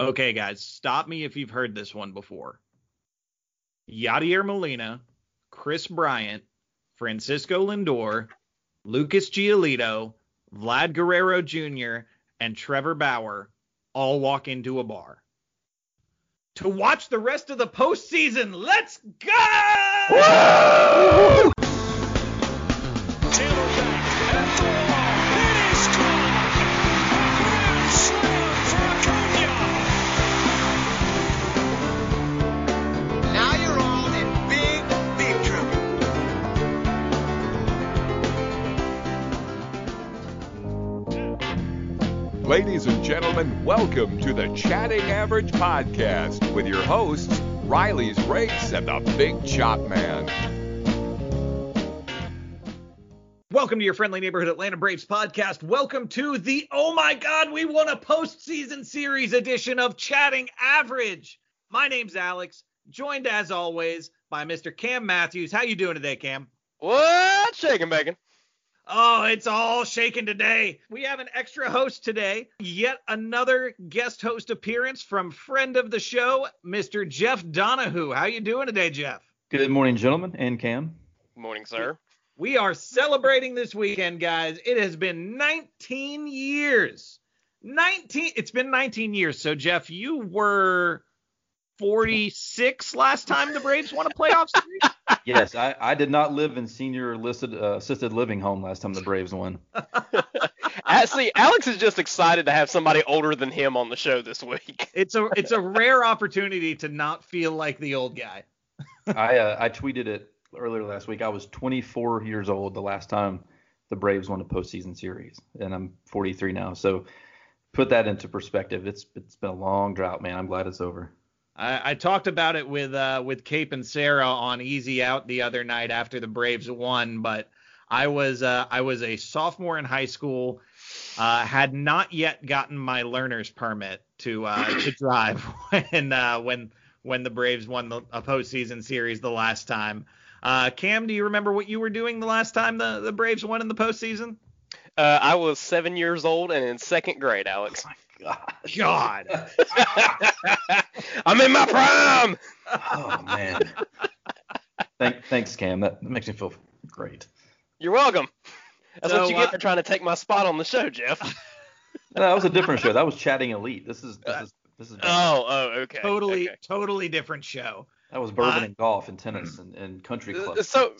Okay, guys, stop me if you've heard this one before. Yadier Molina, Kris Bryant, Francisco Lindor, Lucas Giolito, Vlad Guerrero Jr., and Trevor Bauer all walk into a bar. To watch the rest of the postseason, let's go! Taylor Ladies and gentlemen, welcome to the Chatting Average Podcast with your hosts, Riley's Race and the Big Chop Man. Welcome to your friendly neighborhood Atlanta Braves podcast. Welcome to the Oh my God, we won a postseason series edition of Chatting Average. My name's Alex, joined as always by Mr. Cam Matthews. How you doing today, Cam? What? Shaking bacon. Oh, it's all shaken today. We have an extra host today. Yet another guest host appearance from friend of the show, Mr. Jeff Donahoo. How you doing today, Jeff? Good morning, gentlemen, and Cam. Good Morning, sir. We are celebrating this weekend, guys. It has been 19 years. 19 It's been 19 years. So Jeff, you were 46 last time the Braves won a playoff series? Yes, I, I did not live in senior listed uh, assisted living home last time the Braves won. Uh, See, Alex is just excited to have somebody older than him on the show this week. It's a it's a rare opportunity to not feel like the old guy. I uh, I tweeted it earlier last week. I was 24 years old the last time the Braves won a postseason series, and I'm 43 now. So put that into perspective. It's it's been a long drought, man. I'm glad it's over. I, I talked about it with uh, with Cape and Sarah on Easy Out the other night after the Braves won, but I was uh, I was a sophomore in high school, uh, had not yet gotten my learner's permit to uh, to drive when uh, when when the Braves won the a postseason series the last time. Uh, Cam, do you remember what you were doing the last time the, the Braves won in the postseason? Uh, I was seven years old and in second grade, Alex. God, I'm in my prime. Oh man. Thank, thanks, Cam. That, that makes me feel great. You're welcome. That's So, what you uh, get for trying to take my spot on the show, Jeff. No, that was a different show. That was chatting elite. This is this is this is Oh, oh, okay. totally okay. totally different show. that was bourbon uh, and golf and tennis and, and country Uh, club. So,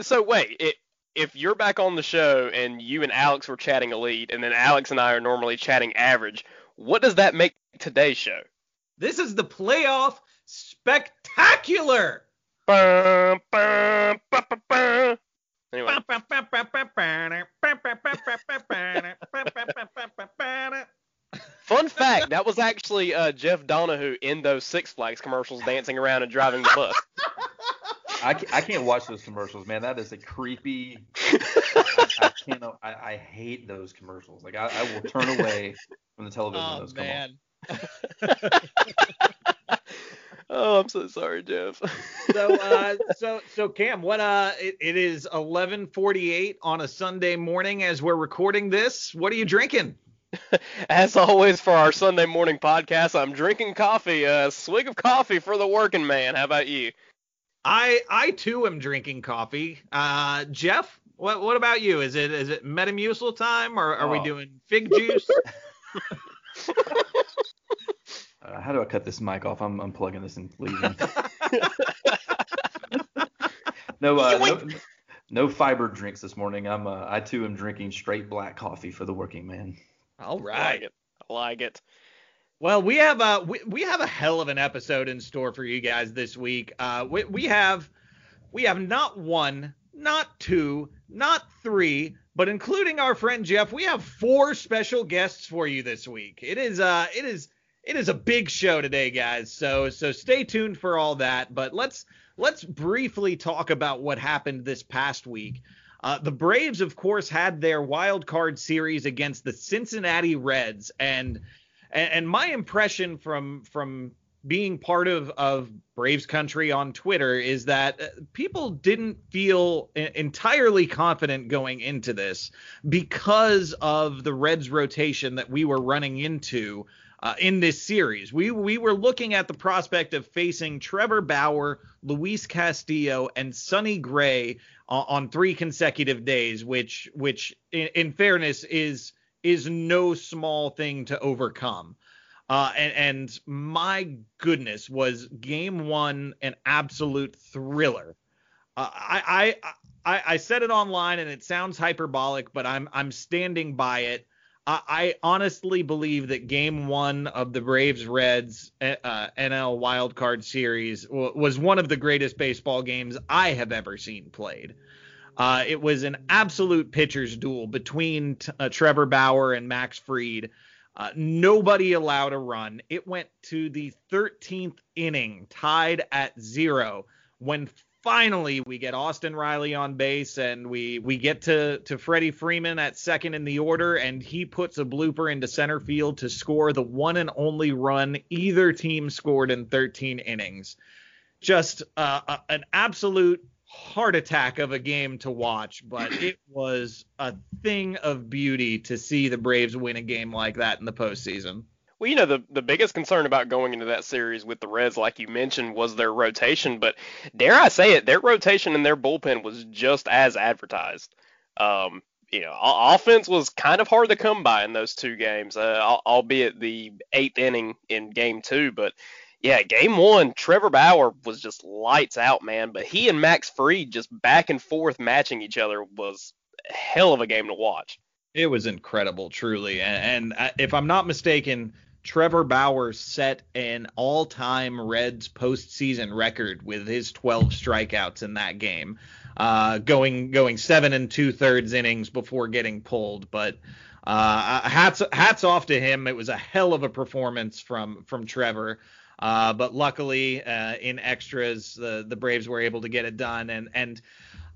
so wait. It, if you're back on the show and you and Alex were chatting elite, and then Alex and I are normally chatting average, what does that make today's show? This is the playoff spectacular. Bum, bum, bum, bum, bum. Anyway, fun fact: that was actually uh, Jeff Donahoo in those Six Flags commercials, dancing around and driving the bus. I, I can't watch those commercials, man. That is a creepy. I, I can't. I, I hate those commercials. Like I, I will turn away from the television oh those come on. man. oh, I'm so sorry, Jeff. So uh so so Cam, what uh it, it is 11:48 on a Sunday morning as we're recording this. What are you drinking? As always, for our Sunday morning podcast, I'm drinking coffee, a swig of coffee for the working man. How about you? I I too am drinking coffee. Uh Jeff, what what about you? Is it is it Metamucil time or are we Oh. doing fig juice? Uh, how do I cut this mic off? I'm unplugging this and leaving. no, uh, no, no fiber drinks this morning. I'm uh, I too am drinking straight black coffee for the working man. All I like it. I like it. Well, we have a we, we have a hell of an episode in store for you guys this week. Uh, we, we have we have not one, not two, not three, but including our friend Jeff, we have four special guests for you this week. It is uh it is it is a big show today, guys. So so stay tuned for all that. But let's let's briefly talk about what happened this past week. Uh, the Braves, of course, had their wild card series against the Cincinnati Reds, and and, and my impression from from being part of of Braves country on Twitter is that uh, people didn't feel entirely confident going into this because of the Reds rotation that we were running into uh, in this series. We we were looking at the prospect of facing Trevor Bauer, Luis Castillo, and Sonny Gray uh, on three consecutive days, which which in, in fairness is is no small thing to overcome. Uh, and, and my goodness, was game one an absolute thriller. Uh, I, I, I I said it online and it sounds hyperbolic, but I'm I'm standing by it. I, I honestly believe that Game One of the Braves Reds uh, NL Wild Card Series w- was one of the greatest baseball games I have ever seen played. Uh, it was an absolute pitcher's duel between t- uh, Trevor Bauer and Max Fried. Uh, nobody allowed a run. It went to the 13th inning, tied at zero, when finally we get Austin Riley on base and we we get to to Freddie Freeman at second in the order, and he puts a blooper into center field to score the one and only run either team scored in 13 innings. Just uh, a, an absolute heart attack of a game to watch, but it was a thing of beauty to see the Braves win a game like that in the postseason. Well, you know, the, the biggest concern about going into that series with the Reds, like you mentioned, was their rotation. But dare I say it, their rotation and their bullpen was just as advertised. Um, you know, offense was kind of hard to come by in those two games, uh, albeit the eighth inning in game two. But yeah, game one, Trevor Bauer was just lights out, man. But he and Max Fried just back and forth matching each other was a hell of a game to watch. It was incredible, truly. And, and if I'm not mistaken, Trevor Bauer set an all-time Reds postseason record with his 12 strikeouts in that game, uh, going going seven and two thirds innings before getting pulled. But uh, hats hats off to him. It was a hell of a performance from from Trevor. Uh, but luckily, uh, in extras, the the Braves were able to get it done. And and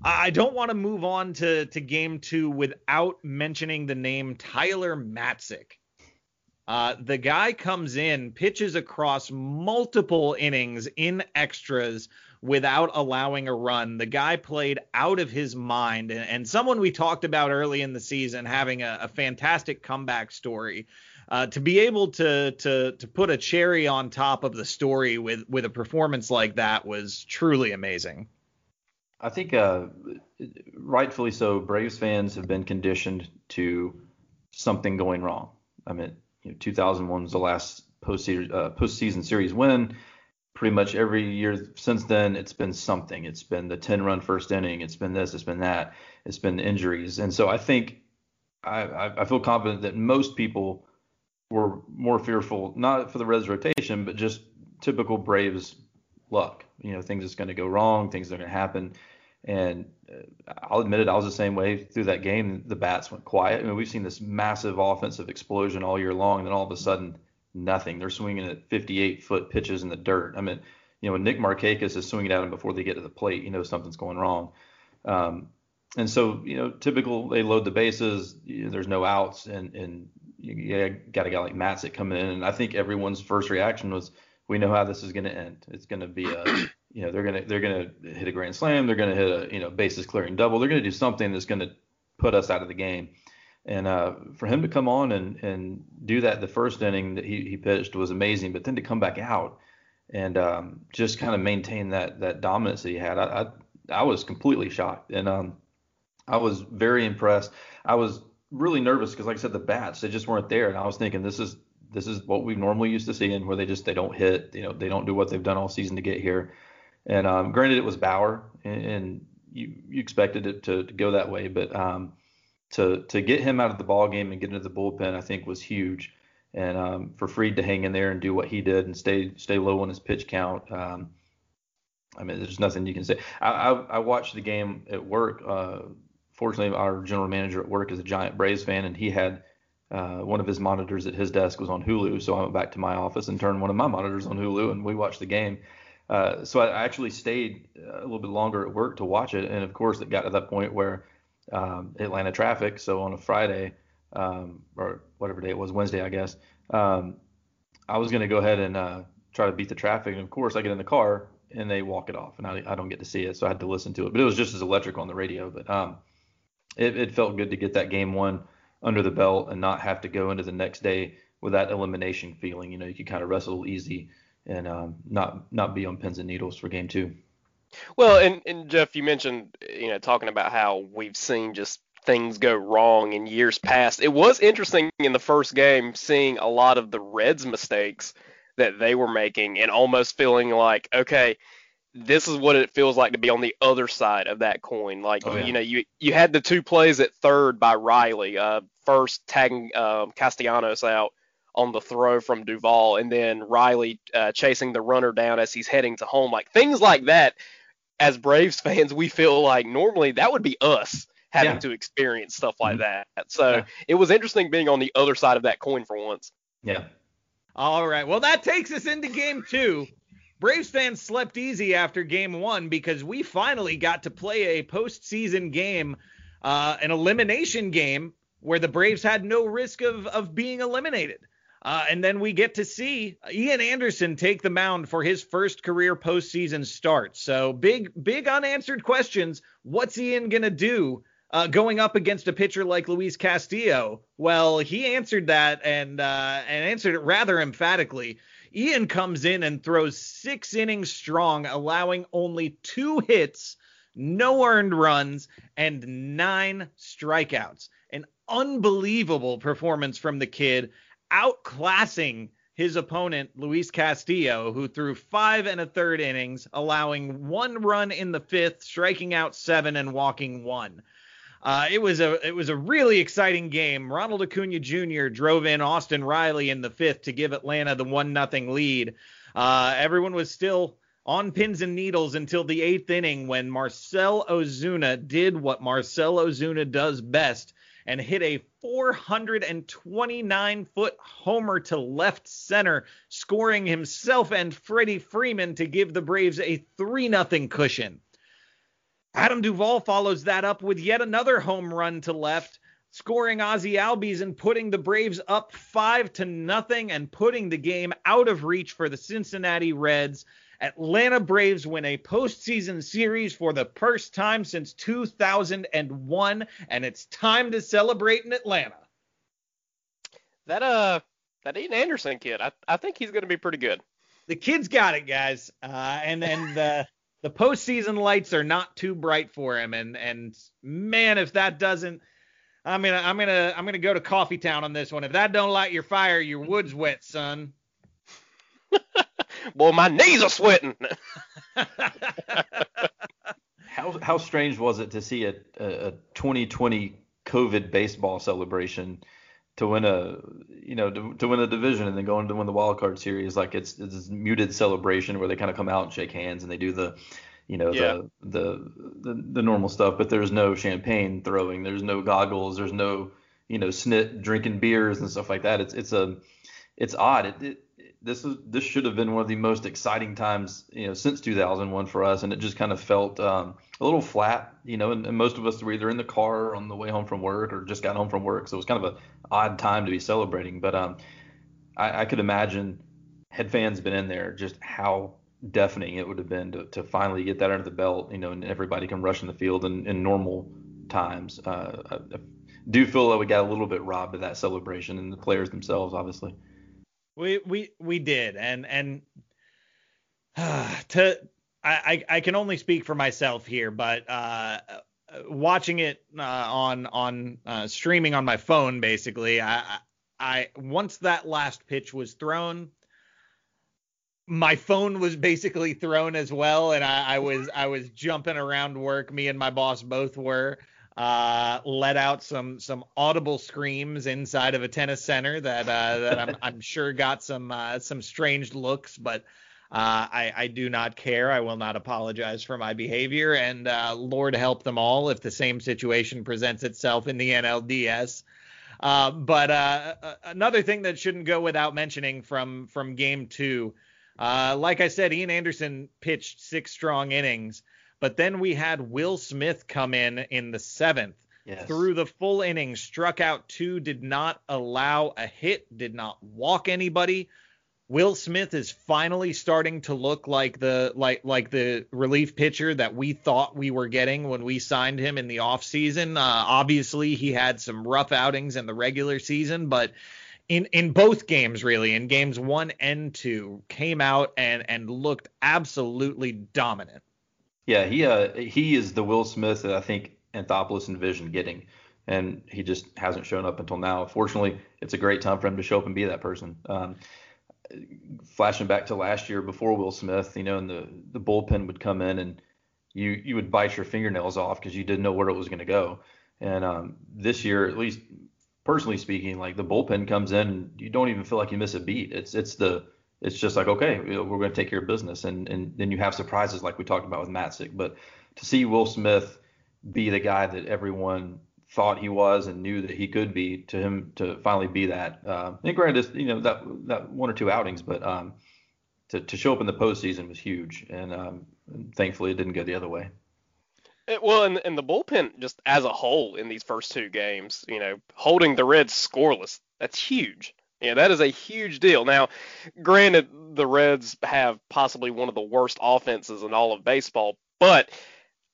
I don't want to move on to to game two without mentioning the name Tyler Matzek. Uh, the guy comes in, pitches across multiple innings in extras without allowing a run. The guy played out of his mind, and, and someone we talked about early in the season having a, a fantastic comeback story. Uh, to be able to to to put a cherry on top of the story with with a performance like that was truly amazing. I think, uh, rightfully so, Braves fans have been conditioned to something going wrong. I mean, you know, 2001 was the last postseason, uh, postseason series win. Pretty much every year since then, it's been something. It's been the 10 run first inning. It's been this. It's been that. It's been injuries. And so I think I, I, I feel confident that most people were more fearful, not for the Reds rotation, but just typical Braves luck. You know, things that's going to go wrong, things are going to happen. And uh, I'll admit it, I was the same way through that game. The bats went quiet. I mean, we've seen this massive offensive explosion all year long, and then all of a sudden, nothing. They're swinging at 58 foot pitches in the dirt. I mean, you know, when Nick Markakis is swinging at them before they get to the plate, you know something's going wrong. Um, and so, you know, typical, they load the bases, you know, there's no outs, and and you, you got a guy like Matzek coming in, and I think everyone's first reaction was, we know how this is going to end. It's going to be a, you know, they're going to they're going to hit a grand slam, they're going to hit a, you know, bases clearing double, they're going to do something that's going to put us out of the game. And uh, for him to come on and and do that the first inning that he, he pitched was amazing, but then to come back out and um, just kind of maintain that that dominance that he had, I I, I was completely shocked, and um, I was very impressed. I was really nervous because, like I said, the bats they just weren't there, and I was thinking this is this is what we normally used to see, and where they just they don't hit, you know, they don't do what they've done all season to get here. And um, granted, it was Bauer, and, and you you expected it to, to go that way, but um, to to get him out of the ball game and get into the bullpen, I think was huge. And um, for Fried to hang in there and do what he did and stay stay low on his pitch count, um, I mean, there's nothing you can say. I, I, I watched the game at work. Uh, fortunately, our general manager at work is a giant Braves fan, and he had uh, one of his monitors at his desk was on Hulu. So I went back to my office and turned one of my monitors on Hulu, and we watched the game. Uh, so I actually stayed a little bit longer at work to watch it, and of course, it got to that point where um, Atlanta traffic. So on a Friday um, or whatever day it was, Wednesday, I guess, um, I was going to go ahead and uh, try to beat the traffic. And of course, I get in the car and they walk it off, and I, I don't get to see it, so I had to listen to it. But it was just as electric on the radio. But um, it, it felt good to get that game one under the belt and not have to go into the next day with that elimination feeling. You know, you could kind of wrestle easy and um, not not be on pins and needles for game two. Well, and, and Jeff, you mentioned, you know, talking about how we've seen just things go wrong in years past. It was interesting in the first game seeing a lot of the Reds' mistakes that they were making and almost feeling like, okay, this is what it feels like to be on the other side of that coin. Like, Oh, yeah. you know, you you had the two plays at third by Riley, uh, first tagging um, Castellanos out on the throw from Duvall, and then Riley uh, chasing the runner down as he's heading to home. Like things like that, as Braves fans, we feel like normally that would be us having Yeah. to experience stuff like that. So Yeah. it was interesting being on the other side of that coin for once. Yeah. All right. Well, that takes us into game two. Braves fans slept easy after game one because we finally got to play a postseason game, uh, an elimination game where the Braves had no risk of, of being eliminated. Uh, and then we get to see Ian Anderson take the mound for his first career postseason start. So big, big unanswered questions. What's Ian gonna do uh, going up against a pitcher like Luis Castillo? Well, he answered that and uh, and answered it rather emphatically. Ian comes in and throws six innings strong, allowing only two hits, no earned runs, and nine strikeouts. An unbelievable performance from the kid, outclassing his opponent, Luis Castillo, who threw five and a third innings, allowing one run in the fifth, striking out seven and walking one. Uh, it was a it was a really exciting game. Ronald Acuna Jr. drove in Austin Riley in the fifth to give Atlanta the one nothing lead. Uh, everyone was still on pins and needles until the eighth inning when Marcel Ozuna did what Marcel Ozuna does best and hit a 429 foot homer to left center, scoring himself and Freddie Freeman to give the Braves a 3 0 cushion. Adam Duvall follows that up with yet another home run to left, scoring Ozzy Albies and putting the Braves up five to nothing and putting the game out of reach for the Cincinnati Reds. Atlanta Braves win a postseason series for the first time since 2001, and it's time to celebrate in Atlanta. That uh, that Ian Anderson kid, I I think he's going to be pretty good. The kid's got it, guys, uh, and and the the postseason lights are not too bright for him, and and man, if that doesn't, I'm gonna I'm gonna I'm gonna go to Coffee Town on this one. If that don't light your fire, your wood's wet, son. Boy, my knees are sweating. How how strange was it to see a, a, a 2020 COVID baseball celebration to win a you know to, to win a division and then going to win the wild card series like it's it's this muted celebration where they kind of come out and shake hands and they do the you know Yeah. the, the the the normal stuff but there's no champagne throwing there's no goggles there's no you know snit drinking beers and stuff like that it's it's a it's odd it, it this is this should have been one of the most exciting times you know since 2001 for us and it just kind of felt um, a little flat you know and, and most of us were either in the car on the way home from work or just got home from work so it was kind of a odd time to be celebrating but um I, I could imagine had fans been in there just how deafening it would have been to, to finally get that under the belt you know and everybody can rush in the field in, in normal times. Uh, I, I do feel that we got a little bit robbed of that celebration and the players themselves obviously We we we did, and and to I I can only speak for myself here, but uh, watching it uh, on on uh, streaming on my phone, basically, I I once that last pitch was thrown, my phone was basically thrown as well, and I, I was I was jumping around work. Me and my boss both were. Uh, let out some some audible screams inside of a tennis center that uh, that I'm I'm sure got some uh, some strange looks, but uh, I I do not care. I will not apologize for my behavior, and uh, Lord help them all if the same situation presents itself in the NLDS. Uh, but uh, another thing that shouldn't go without mentioning from from game two, uh, like I said, Ian Anderson pitched six strong innings, but then we had Will Smith come in in the seventh, yes through the full inning, struck out two, did not allow a hit, did not walk anybody. Will Smith is finally starting to look like the like like the relief pitcher that we thought we were getting when we signed him in the offseason. Uh, obviously, he had some rough outings in the regular season, but in in both games really in games one and two came out and and looked absolutely dominant. Yeah, he uh he is the Will Smith that I think Anthopoulos envisioned getting, and he just hasn't shown up until now. Fortunately, it's a great time for him to show up and be that person. Um, flashing back to last year before Will Smith, you know, and the the bullpen would come in and you you would bite your fingernails off because you didn't know where it was going to go. And um, this year, at least personally speaking, like the bullpen comes in and you don't even feel like you miss a beat. It's it's the it's just like okay, we're going to take care of business, and and then you have surprises like we talked about with Matzek. But to see Will Smith be the guy that everyone thought he was and knew that he could be, to him to finally be that. Uh, and granted, you know that that one or two outings, but um, to to show up in the postseason was huge, and um, thankfully it didn't go the other way. It- well, and, and the bullpen just as a whole in these first two games, you know, holding the Reds scoreless, that's huge. Yeah, that is a huge deal. Now, granted, the Reds have possibly one of the worst offenses in all of baseball, but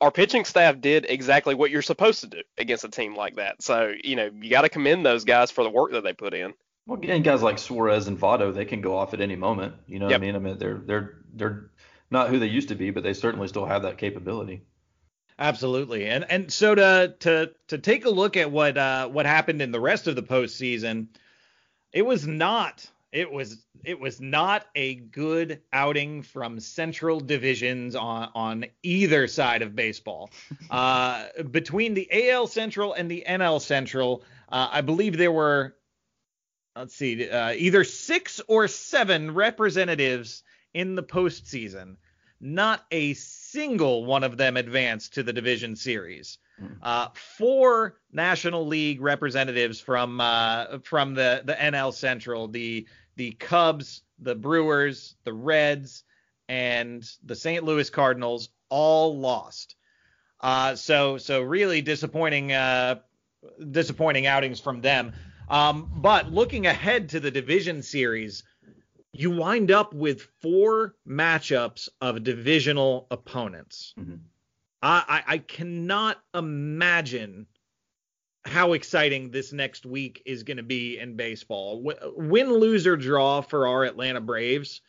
our pitching staff did exactly what you're supposed to do against a team like that. So, you know, you got to commend those guys for the work that they put in. Well, and guys like Suarez and Votto, they can go off at any moment. You know Yep. what I mean? I mean, they're they're they're not who they used to be, but they certainly still have that capability. Absolutely. And and so to to to take a look at what uh what happened in the rest of the postseason, it was not it was it was not a good outing from central divisions on on either side of baseball. Uh between the AL Central and the NL Central, uh, I believe there were let's see, uh, either six or seven representatives in the postseason. Not a single one of them advanced to the division series. Uh, four National League representatives from uh, from the the NL Central, the the Cubs, the Brewers, the Reds, and the St. Louis Cardinals all lost. Uh, so so really disappointing uh, disappointing outings from them. Um, but looking ahead to the division series, you wind up with four matchups of divisional opponents. Mhm. I, I, I cannot imagine how exciting this next week is going to be in baseball. Win, lose, or draw for our Atlanta Braves.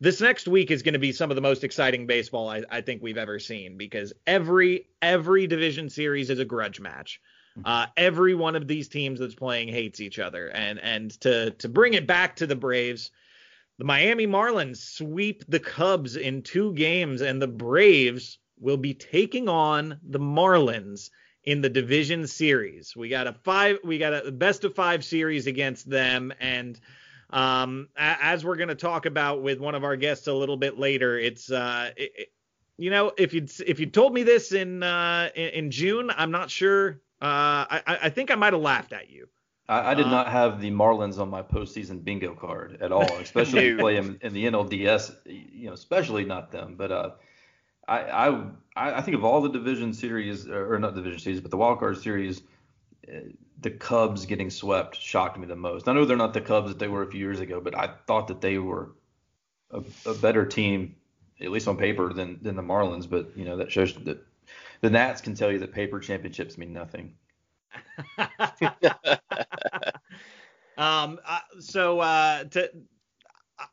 This next week is going to be some of the most exciting baseball I, I think we've ever seen because every every division series is a grudge match. Uh, every one of these teams that's playing hates each other, and and to to bring it back to the Braves, the Miami Marlins sweep the Cubs in two games, and the Braves will be taking on the Marlins in the division series. We got a five, we got a best of five series against them, and um, as we're going to talk about with one of our guests a little bit later, it's uh, it, you know, if you if you told me this in uh, in, in June, I'm not sure. Uh, I I think I might have laughed at you. I, I did Uh, not have the Marlins on my postseason bingo card at all, especially play them in the NLDS. You know, especially not them. But uh, I, I I think of all the division series, or not division series, but the wild card series, uh, the Cubs getting swept shocked me the most. I know they're not the Cubs that they were a few years ago, but I thought that they were a, a better team, at least on paper, than than the Marlins. But you know that shows that the Nats can tell you that paper championships mean nothing. um uh, so uh to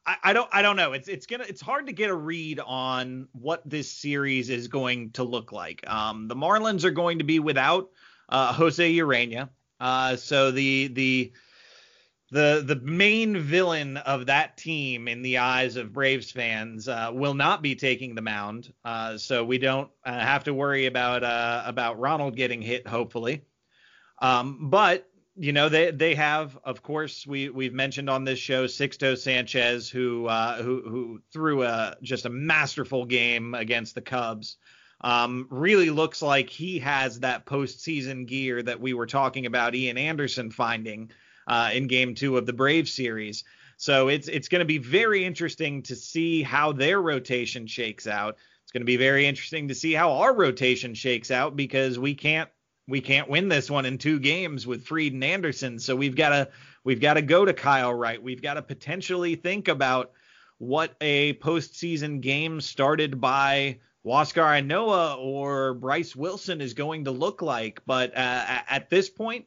I, I don't I don't know. It's it's gonna it's hard to get a read on what this series is going to look like. Um the Marlins are going to be without uh Jose Ureña, Uh so the the the the main villain of that team in the eyes of Braves fans uh, will not be taking the mound. Uh, so we don't uh, have to worry about uh, about Ronald getting hit, hopefully. Um, but you know they they have, of course, we we've mentioned on this show Sixto Sanchez, who uh, who who threw a just a masterful game against the Cubs. Um, really looks like he has that postseason gear that we were talking about Ian Anderson finding uh, in Game Two of the Brave series. So it's it's going to be very interesting to see how their rotation shakes out. It's going to be very interesting to see how our rotation shakes out because we can't we can't win this one in two games with Fried and Anderson. So we've got to we've got to go to Kyle Wright. We've got to potentially think about what a postseason game started by Huascar Ynoa or Bryce Wilson is going to look like. But uh, at this point,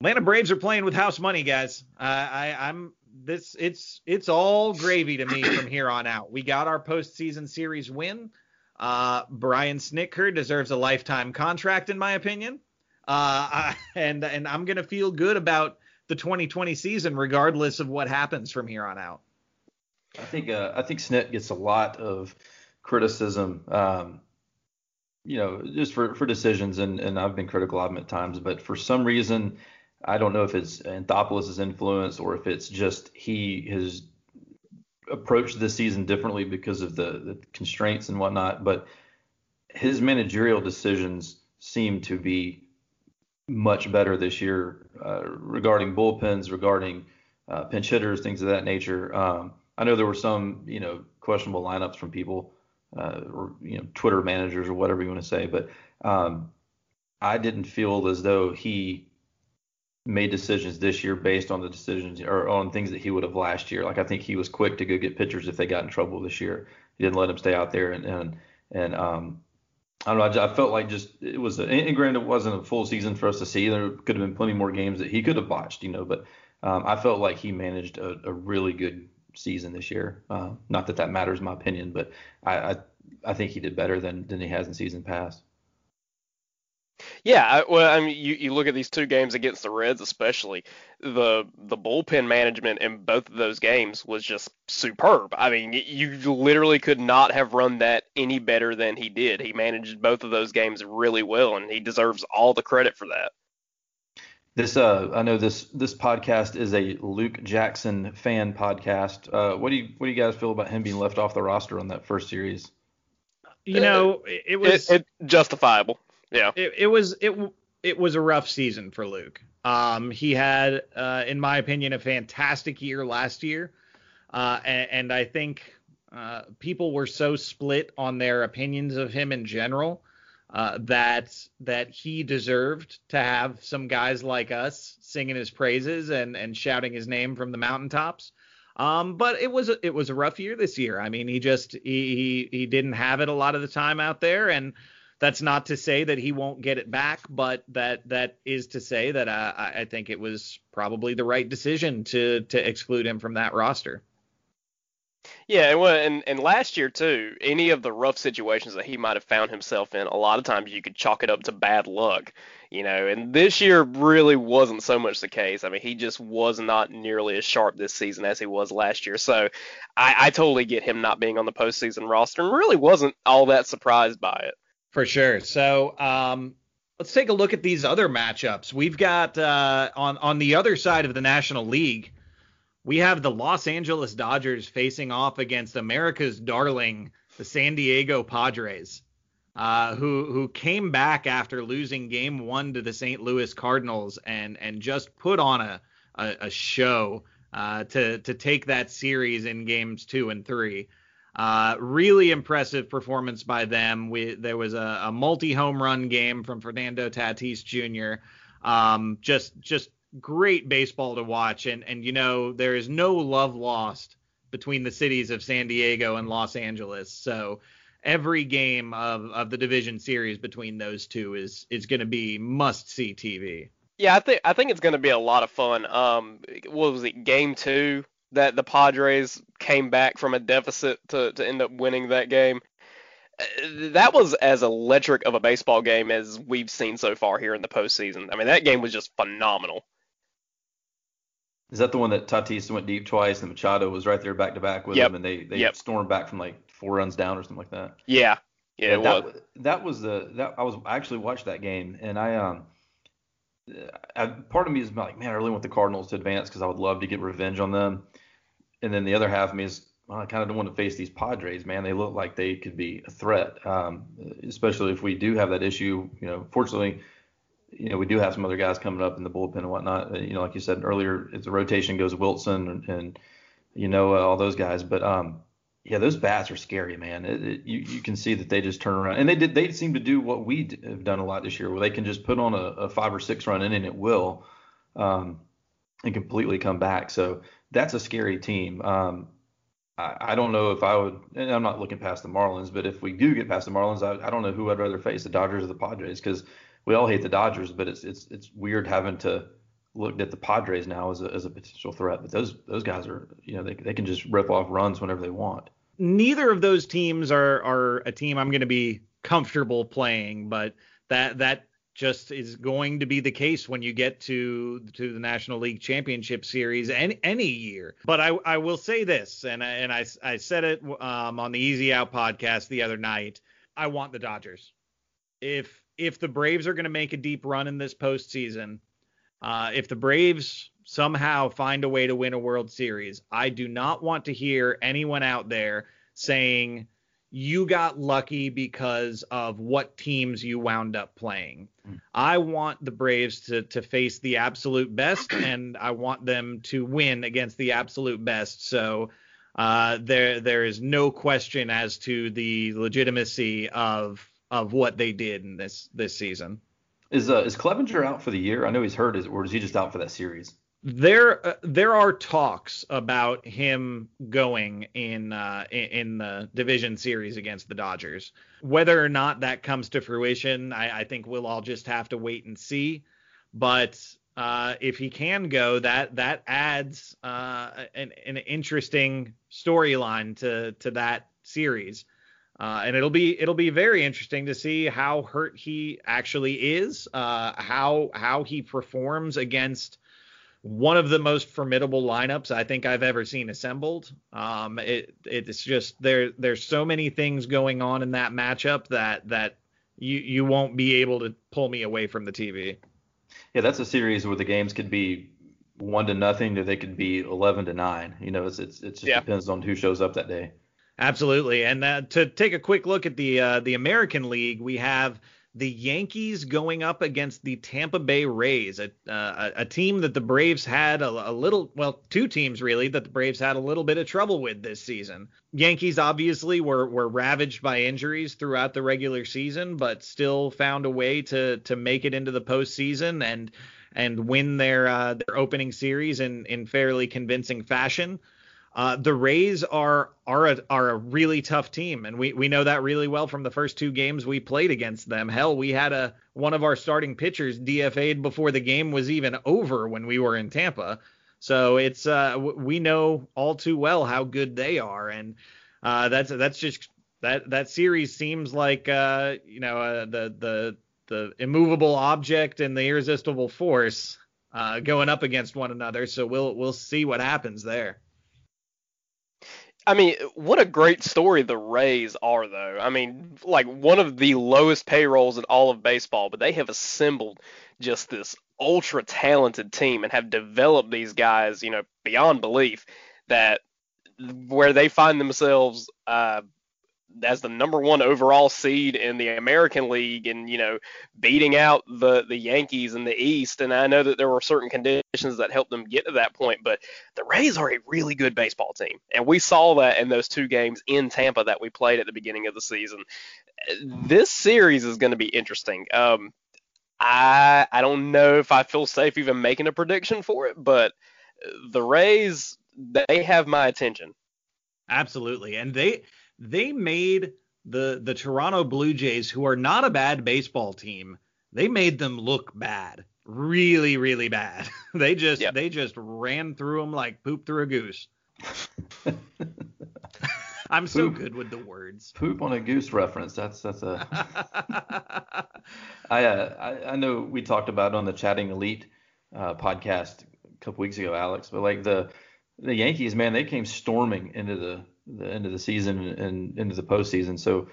Atlanta Braves are playing with house money, guys. Uh, I, I'm this. It's it's all gravy to me from here on out. We got our postseason series win. Uh, Brian Snitker deserves a lifetime contract, in my opinion. Uh, I, and and I'm gonna feel good about the 2020 season, regardless of what happens from here on out. I think uh, I think Snit gets a lot of criticism, um, you know, just for, for decisions, and, and I've been critical of him at times, but for some reason, I don't know if it's Anthopoulos' influence or if it's just he has approached this season differently because of the, the constraints and whatnot, but his managerial decisions seem to be much better this year uh, regarding bullpens, regarding uh, pinch hitters, things of that nature. Um, I know there were some, you know, questionable lineups from people, uh, or you know, Twitter managers or whatever you want to say, but um, I didn't feel as though he made decisions this year based on the decisions or on things that he would have last year. Like I think he was quick to go get pitchers if they got in trouble this year. He didn't let them stay out there and and and um, I don't know. I, just, I felt like just it was a, and granted it wasn't a full season for us to see. There could have been plenty more games that he could have botched, you know. But um, I felt like he managed a, a really good season this year. Uh, not that that matters, in my opinion, but I, I I think he did better than than he has in season past. Yeah, I, well, I mean, you, you look at these two games against the Reds, especially the the bullpen management in both of those games was just superb. I mean, you literally could not have run that any better than he did. He managed both of those games really well, and he deserves all the credit for that. This uh, I know this this podcast is a Luke Jackson fan podcast. Uh, what do you what do you guys feel about him being left off the roster on that first series? You know, it, it was It, it justifiable. Yeah. it, it was it it was a rough season for Luke. Um, he had, uh, in my opinion, a fantastic year last year, uh, and, and I think uh, people were so split on their opinions of him in general uh, that that he deserved to have some guys like us singing his praises and and shouting his name from the mountaintops. Um, but it was a, it was a rough year this year. I mean, he just he, he he didn't have it a lot of the time out there, and that's not to say that he won't get it back, but that that is to say that I, I think it was probably the right decision to to exclude him from that roster. Yeah, and, well, and and last year too, any of the rough situations that he might have found himself in, a lot of times you could chalk it up to bad luck, you know. And this year really wasn't so much the case. I mean, he just was not nearly as sharp this season as he was last year. So I, I totally get him not being on the postseason roster, and really wasn't all that surprised by it. For sure. So um, let's take a look at these other matchups. We've got uh, on on the other side of the National League, we have the Los Angeles Dodgers facing off against America's darling, the San Diego Padres, uh, who who came back after losing Game One to the St. Louis Cardinals and and just put on a a, a show uh, to to take that series in games two and three. Uh, really impressive performance by them. We, there was a, a multi home run game from Fernando Tatis Jr. Um, just just great baseball to watch, and and you know there is no love lost between the cities of San Diego and Los Angeles. So every game of, of the division series between those two is is going to be must see TV. Yeah, I think I think it's going to be a lot of fun. Um, what was it, game two that the Padres came back from a deficit to to end up winning that game. Uh, That was as electric of a baseball game as we've seen so far here in the postseason. I mean, that game was just phenomenal. Is that the one that Tatis went deep twice and Machado was right there back to back with Yep. him and they they Yep. stormed back from like four runs down or something like that? Yeah, yeah, that, was. that was the that I was I actually watched that game and I um I, part of me is like man I really want the Cardinals to advance because I would love to get revenge on them and then the other half of me is well, I kind of don't want to face these Padres man they look like they could be a threat um, especially if we do have that issue you know fortunately you know we do have some other guys coming up in the bullpen and whatnot Uh, you know like you said earlier if the rotation goes Wilson and, and you know uh, all those guys but um yeah, those bats are scary, man. It, it, you you can see that they just turn around, and they did. They seem to do what we have done a lot this year, where they can just put on a, a five or six run inning It will, um, and completely come back. So that's a scary team. Um, I, I don't know if I would. And I'm not looking past the Marlins, but if we do get past the Marlins, I, I don't know who I'd rather face, the Dodgers or the Padres, because we all hate the Dodgers, but it's it's it's weird having to look at the Padres now as a, as a potential threat, but those those guys are you know they they can just rip off runs whenever they want. Neither of those teams are are a team I'm going to be comfortable playing, but that that just is going to be the case when you get to to the National League Championship Series any any year. But I I will say this, and I, and I I said it um, on the Easy Out podcast the other night. I want the Dodgers. If if the Braves are going to make a deep run in this postseason, uh, if the Braves somehow find a way to win a World Series, I do not want to hear anyone out there saying you got lucky because of what teams you wound up playing. Mm. I want the Braves to to face the absolute best, and I want them to win against the absolute best. So uh, there there is no question as to the legitimacy of of what they did in this this season. Is uh, is Clevinger out for the year? I know he's hurt, or is he just out for that series? There uh, there are talks about him going in uh, in, the division series against the Dodgers. Whether or not that comes to fruition, I, I think we'll all just have to wait and see. But uh, if he can go, that that adds uh, an, an interesting storyline to to that series. Uh, and it'll be it'll be very interesting to see how hurt he actually is, uh, how how he performs against one of the most formidable lineups I think I've ever seen assembled. Um, it it's just there there's so many things going on in that matchup that that you you won't be able to pull me away from the TV. Yeah, that's a series where the games could be one to nothing, or they could be eleven to nine. You know, it's it's it just Yeah. depends on who shows up that day. Absolutely. And uh, to take a quick look at the uh, the American League, we have the Yankees going up against the Tampa Bay Rays, a uh, a team that the Braves had a, a little, well, two teams really that the Braves had a little bit of trouble with this season. Yankees obviously were were ravaged by injuries throughout the regular season, but still found a way to to make it into the postseason and and win their uh, their opening series in in fairly convincing fashion. Uh, the Rays are are a, are a really tough team, and we we know that really well from the first two games we played against them. Hell, we had a one of our starting pitchers DFA'd before the game was even over when we were in Tampa. So it's uh we know all too well how good they are, and uh, that's that's just that that series seems like uh you know uh, the the the immovable object and the irresistible force uh, going up against one another. So we'll we'll see what happens there. I mean, what a great story the Rays are, though. I mean, like one of the lowest payrolls in all of baseball, but they have assembled just this ultra talented team and have developed these guys, you know, beyond belief. That where they find themselves uh, as the number one overall seed in the American League, and you know, beating out the the Yankees in the East. And I know that there were certain conditions that helped them get to that point, but the Rays are a really good baseball team, and we saw that in those two games in Tampa that we played at the beginning of the season. This series is going to be interesting. Um, I I don't know if I feel safe even making a prediction for it, but the Rays they have my attention. Absolutely. And they they made the the Toronto Blue Jays, who are not a bad baseball team, they made them look bad. Really, really bad. they just Yep. they just ran through them like poop through a goose. I'm so Poop. good with the words. Poop on a goose reference. That's that's a. I, uh, I I know we talked about it on the Chatting Elite uh, podcast a couple weeks ago, Alex, but like the the Yankees, man, they came storming into the the end of the season and into the postseason. So,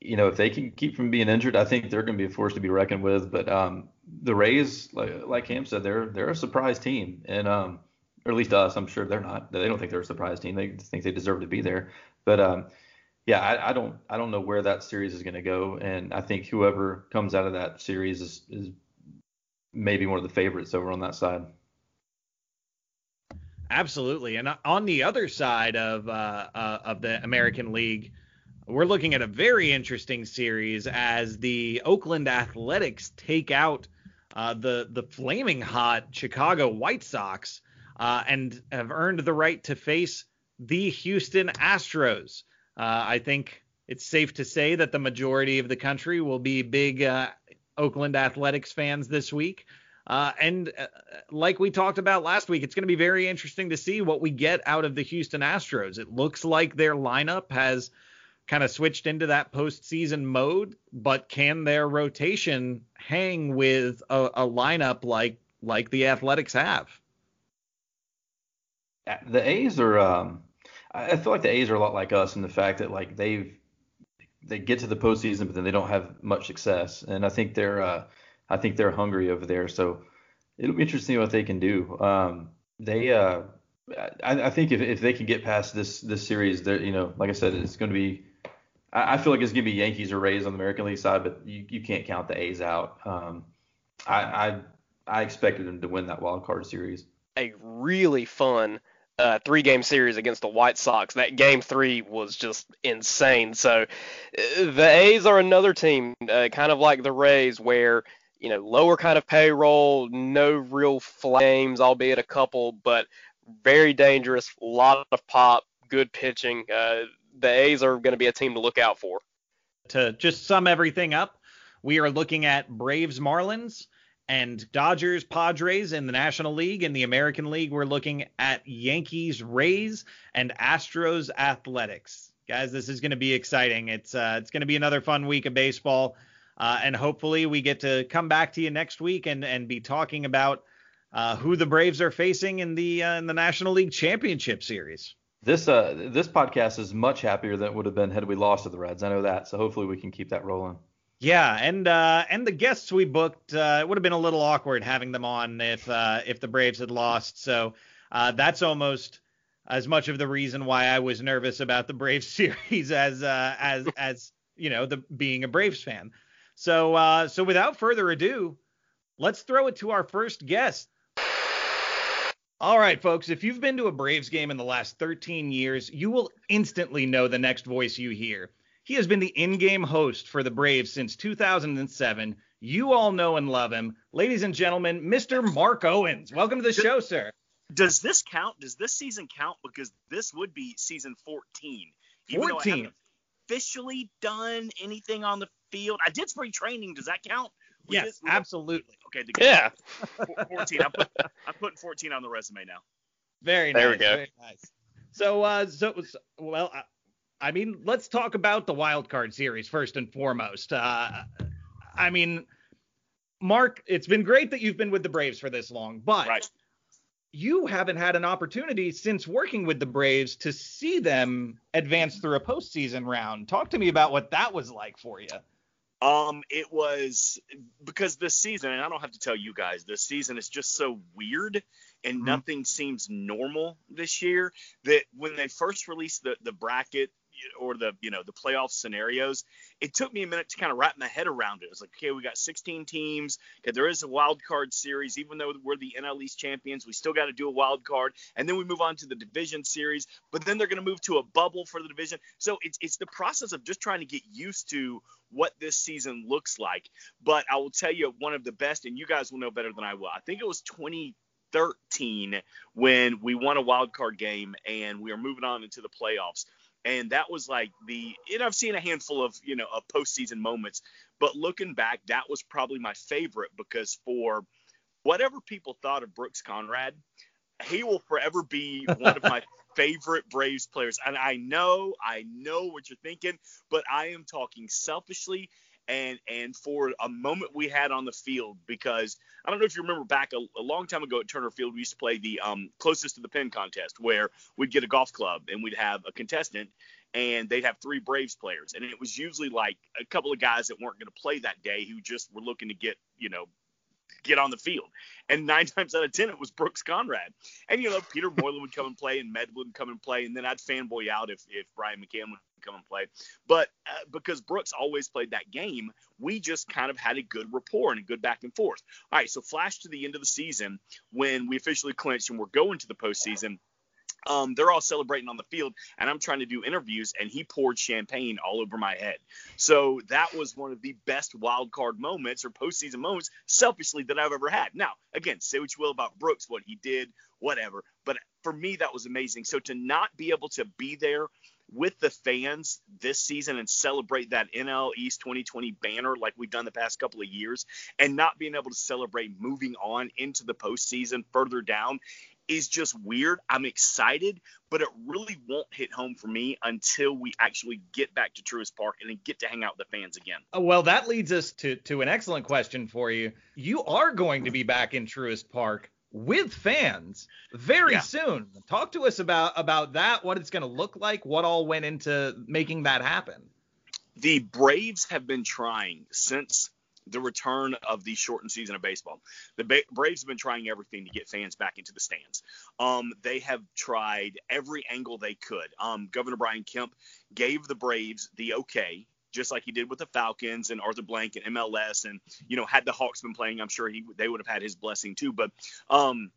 you know, if they can keep from being injured, I think they're going to be a force to be reckoned with. But um, the Rays, like like Cam said, they're they're a surprise team, and um, or at least us, I'm sure they're not. They don't think they're a surprise team. They think they deserve to be there. But um, yeah, I, I don't I don't know where that series is going to go, and I think whoever comes out of that series is, is maybe one of the favorites over on that side. Absolutely. And on the other side of uh, uh, of the American League, we're looking at a very interesting series as the Oakland Athletics take out uh, the the flaming hot Chicago White Sox uh, and have earned the right to face the Houston Astros. Uh, I think it's safe to say that the majority of the country will be big uh, Oakland Athletics fans this week. Uh, and uh, like we talked about last week, it's going to be very interesting to see what we get out of the Houston Astros. It looks like their lineup has kind of switched into that postseason mode, but can their rotation hang with a, a lineup like like the Athletics have? The A's are. Um, I feel like the A's are a lot like us in the fact that like they've they get to the postseason, but then they don't have much success. And I think they're uh, I think they're hungry over there. So it'll be interesting what they can do. Um, they uh, I, I think if, if they can get past this this series, they're you know like I said, it's going to be. I, I feel like it's going to be Yankees or Rays on the American League side, but you, you can't count the A's out. Um, I, I I expected them to win that wild card series. A really fun uh, three game series against the White Sox. That game three was just insane. So uh, the A's are another team, uh, kind of like the Rays, where you know lower kind of payroll, no real flames, albeit a couple, but very dangerous, lot of pop, good pitching. Uh, the A's are going to be a team to look out for. To just sum everything up, we are looking at Braves Marlins and Dodgers Padres in the National League. In the American League, we're looking at Yankees Rays and Astros Athletics. Guys, this is going to be exciting. It's uh, it's going to be another fun week of baseball, uh, and hopefully we get to come back to you next week and and be talking about uh, who the Braves are facing in the uh, in the National League Championship Series. This uh this podcast is much happier than it would have been had we lost to the Reds. I know that, so hopefully we can keep that rolling. Yeah, and uh, and the guests we booked, uh, it would have been a little awkward having them on if uh, if the Braves had lost. So uh, that's almost as much of the reason why I was nervous about the Braves series as uh, as as you know the being a Braves fan. So uh, so without further ado, let's throw it to our first guest. All right, folks, if you've been to a Braves game in the last 13 years, you will instantly know the next voice you hear. He has been the in-game host for the Braves since 2007. You all know and love him. Ladies and gentlemen, Mr. Mark Owens. Welcome to the show, sir. Does this count? Does this season count? Because this would be season 14. Even though I 14. haven't officially done anything on the field. I did spring training. Does that count? With Yes, this- absolutely. Okay, the Yeah. 14. I'm, put, I'm putting 14 on the resume now. Very There nice. we go. Very nice. So, uh, so, so well, I, I mean, let's talk about the wild card series first and foremost. Uh, I mean, Mark, it's been great that you've been with the Braves for this long, but Right. you haven't had an opportunity since working with the Braves to see them advance through a postseason round. Talk to me about what that was like for you. Um, it was because this season, and I don't have to tell you guys, this season is just so weird and Mhm. nothing seems normal this year. That when they first released the the bracket or the you know the playoff scenarios, it took me a minute to kind of wrap my head around it. It was like, okay, we got 16 teams. Okay, there is a wild card series, even though we're the NL East champions, we still got to do a wild card, and then we move on to the division series. But then they're going to move to a bubble for the division. So it's it's the process of just trying to get used to what this season looks like. But I will tell you one of the best, and you guys will know better than I will. I think it was 2013 when we won a wild card game and we are moving on into the playoffs. And that was like the, and I've seen a handful of, you know, of postseason moments, but looking back, that was probably my favorite because for whatever people thought of Brooks Conrad, he will forever be one of my favorite Braves players. And I know, I know what you're thinking, but I am talking selfishly and and for a moment we had on the field because I don't know if you remember back a, a long time ago at Turner Field we used to play the um, closest to the pin contest where we'd get a golf club and we'd have a contestant and they'd have three Braves players. And it was usually like a couple of guys that weren't going to play that day who just were looking to get you know get on the field. And nine times out of ten, it was Brooks Conrad. And you know, Peter Moylan would come and play, and Med would come and play, and then I'd fanboy out if if Brian McCann would come and play. But uh, because Brooks always played that game, we just kind of had a good rapport and a good back and forth. All right, so flash to the end of the season when we officially clinched and we're going to the postseason um, they're all celebrating on the field, and I'm trying to do interviews, and he poured champagne all over my head. So that was one of the best wild card moments or postseason moments, selfishly, that I've ever had. Now, again, say what you will about Brooks, what he did, whatever, but for me, that was amazing. So to not be able to be there with the fans this season and celebrate that NL East 2020 banner like we've done the past couple of years, and not being able to celebrate moving on into the postseason further down is just weird. I'm excited, but it really won't hit home for me until we actually get back to Truist Park and then get to hang out with the fans again. Uh, Well, that leads us to to an excellent question for you. You are going to be back in Truist Park with fans very Yeah. soon. Talk to us about about that, what it's going to look like, what all went into making that happen. the Braves have been trying since the return of the shortened season of baseball. The ba- Braves have been trying everything to get fans back into the stands. Um, they have tried every angle they could. Um, Governor Brian Kemp gave the Braves the okay. Just like he did with the Falcons and Arthur Blank and MLS, and you know, had the Hawks been playing, I'm sure he they would have had his blessing too. But um,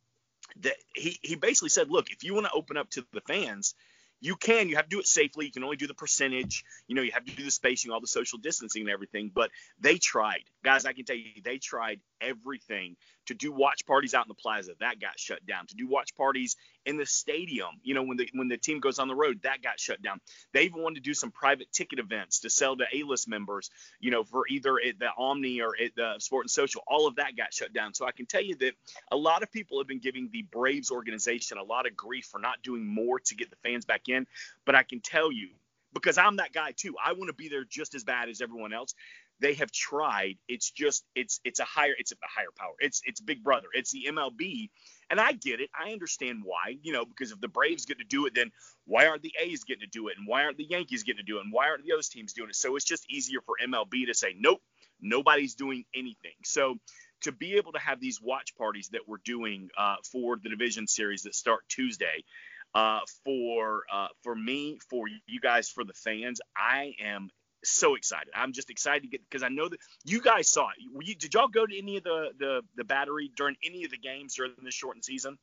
he he basically said, look, if you want to open up to the fans, you can. You have to do it safely. You can only do the percentage. You know, you have to do the spacing, all the social distancing and everything. But they tried, guys. I can tell you, they tried everything to do watch parties out in the plaza. That got shut down. To do watch parties in the stadium. You know, when the when the team goes on the road, that got shut down. They even wanted to do some private ticket events to sell to A-list members. You know, for either at the Omni or at the Sport and Social. All of that got shut down. So I can tell you that a lot of people have been giving the Braves organization a lot of grief for not doing more to get the fans back in. But I can tell you, because I'm that guy too, I want to be there just as bad as everyone else. They have tried. It's just it's it's a higher it's a higher power. It's it's Big Brother. It's the MLB, and I get it. I understand why. You know, because if the Braves get to do it, then why aren't the A's getting to do it, and why aren't the Yankees getting to do it, and why aren't the other teams doing it? So it's just easier for MLB to say nope, nobody's doing anything. So to be able to have these watch parties that we're doing uh, for the division series that start Tuesday, uh, for uh, for me, for you guys, for the fans, I am so excited. I'm just excited to get because I know that you guys saw it. You, did y'all go to any of the, the the battery during any of the games during this shortened season?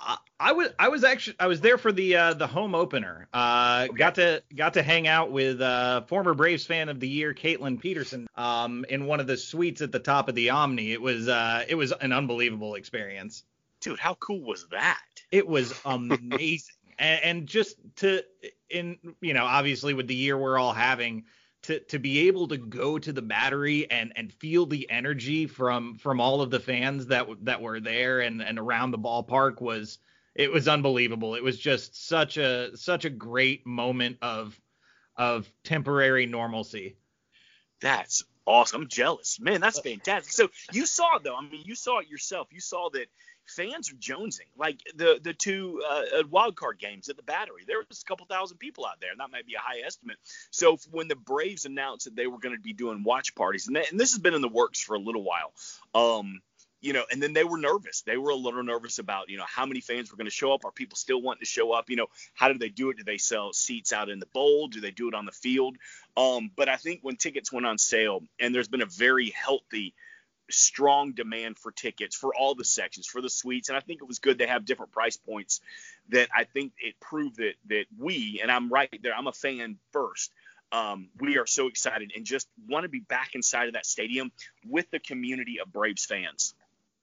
I, I was I was actually I was there for the uh, the home opener. Uh, Got to got to hang out with uh, former Braves fan of the year Caitlin Peterson um, in one of the suites at the top of the Omni. It was uh, it was an unbelievable experience. Dude, how cool was that? It was amazing, and, and just to in you know obviously with the year we're all having. To, to be able to go to the battery and, and feel the energy from from all of the fans that that were there and, and around the ballpark was it was unbelievable. It was just such a such a great moment of of temporary normalcy. That's awesome. I'm jealous, man. That's uh, fantastic. So you saw though. I mean, you saw it yourself. You saw that fans are jonesing. Like the the two uh, wild card games at the Battery, there was a couple thousand people out there, and that might be a high estimate. So when the Braves announced that they were going to be doing watch parties, and, and this has been in the works for a little while, um, you know, and then they were nervous. They were a little nervous about, you know, how many fans were going to show up. Are people still wanting to show up? You know, how do they do it? Do they sell seats out in the bowl? Do they do it on the field? Um, but I think when tickets went on sale, and there's been a very healthy, strong demand for tickets for all the sections, for the suites, and I think it was good to have different price points. That I think it proved that that we, and I'm right there, I'm a fan first. Um, we are so excited and just want to be back inside of that stadium with the community of Braves fans.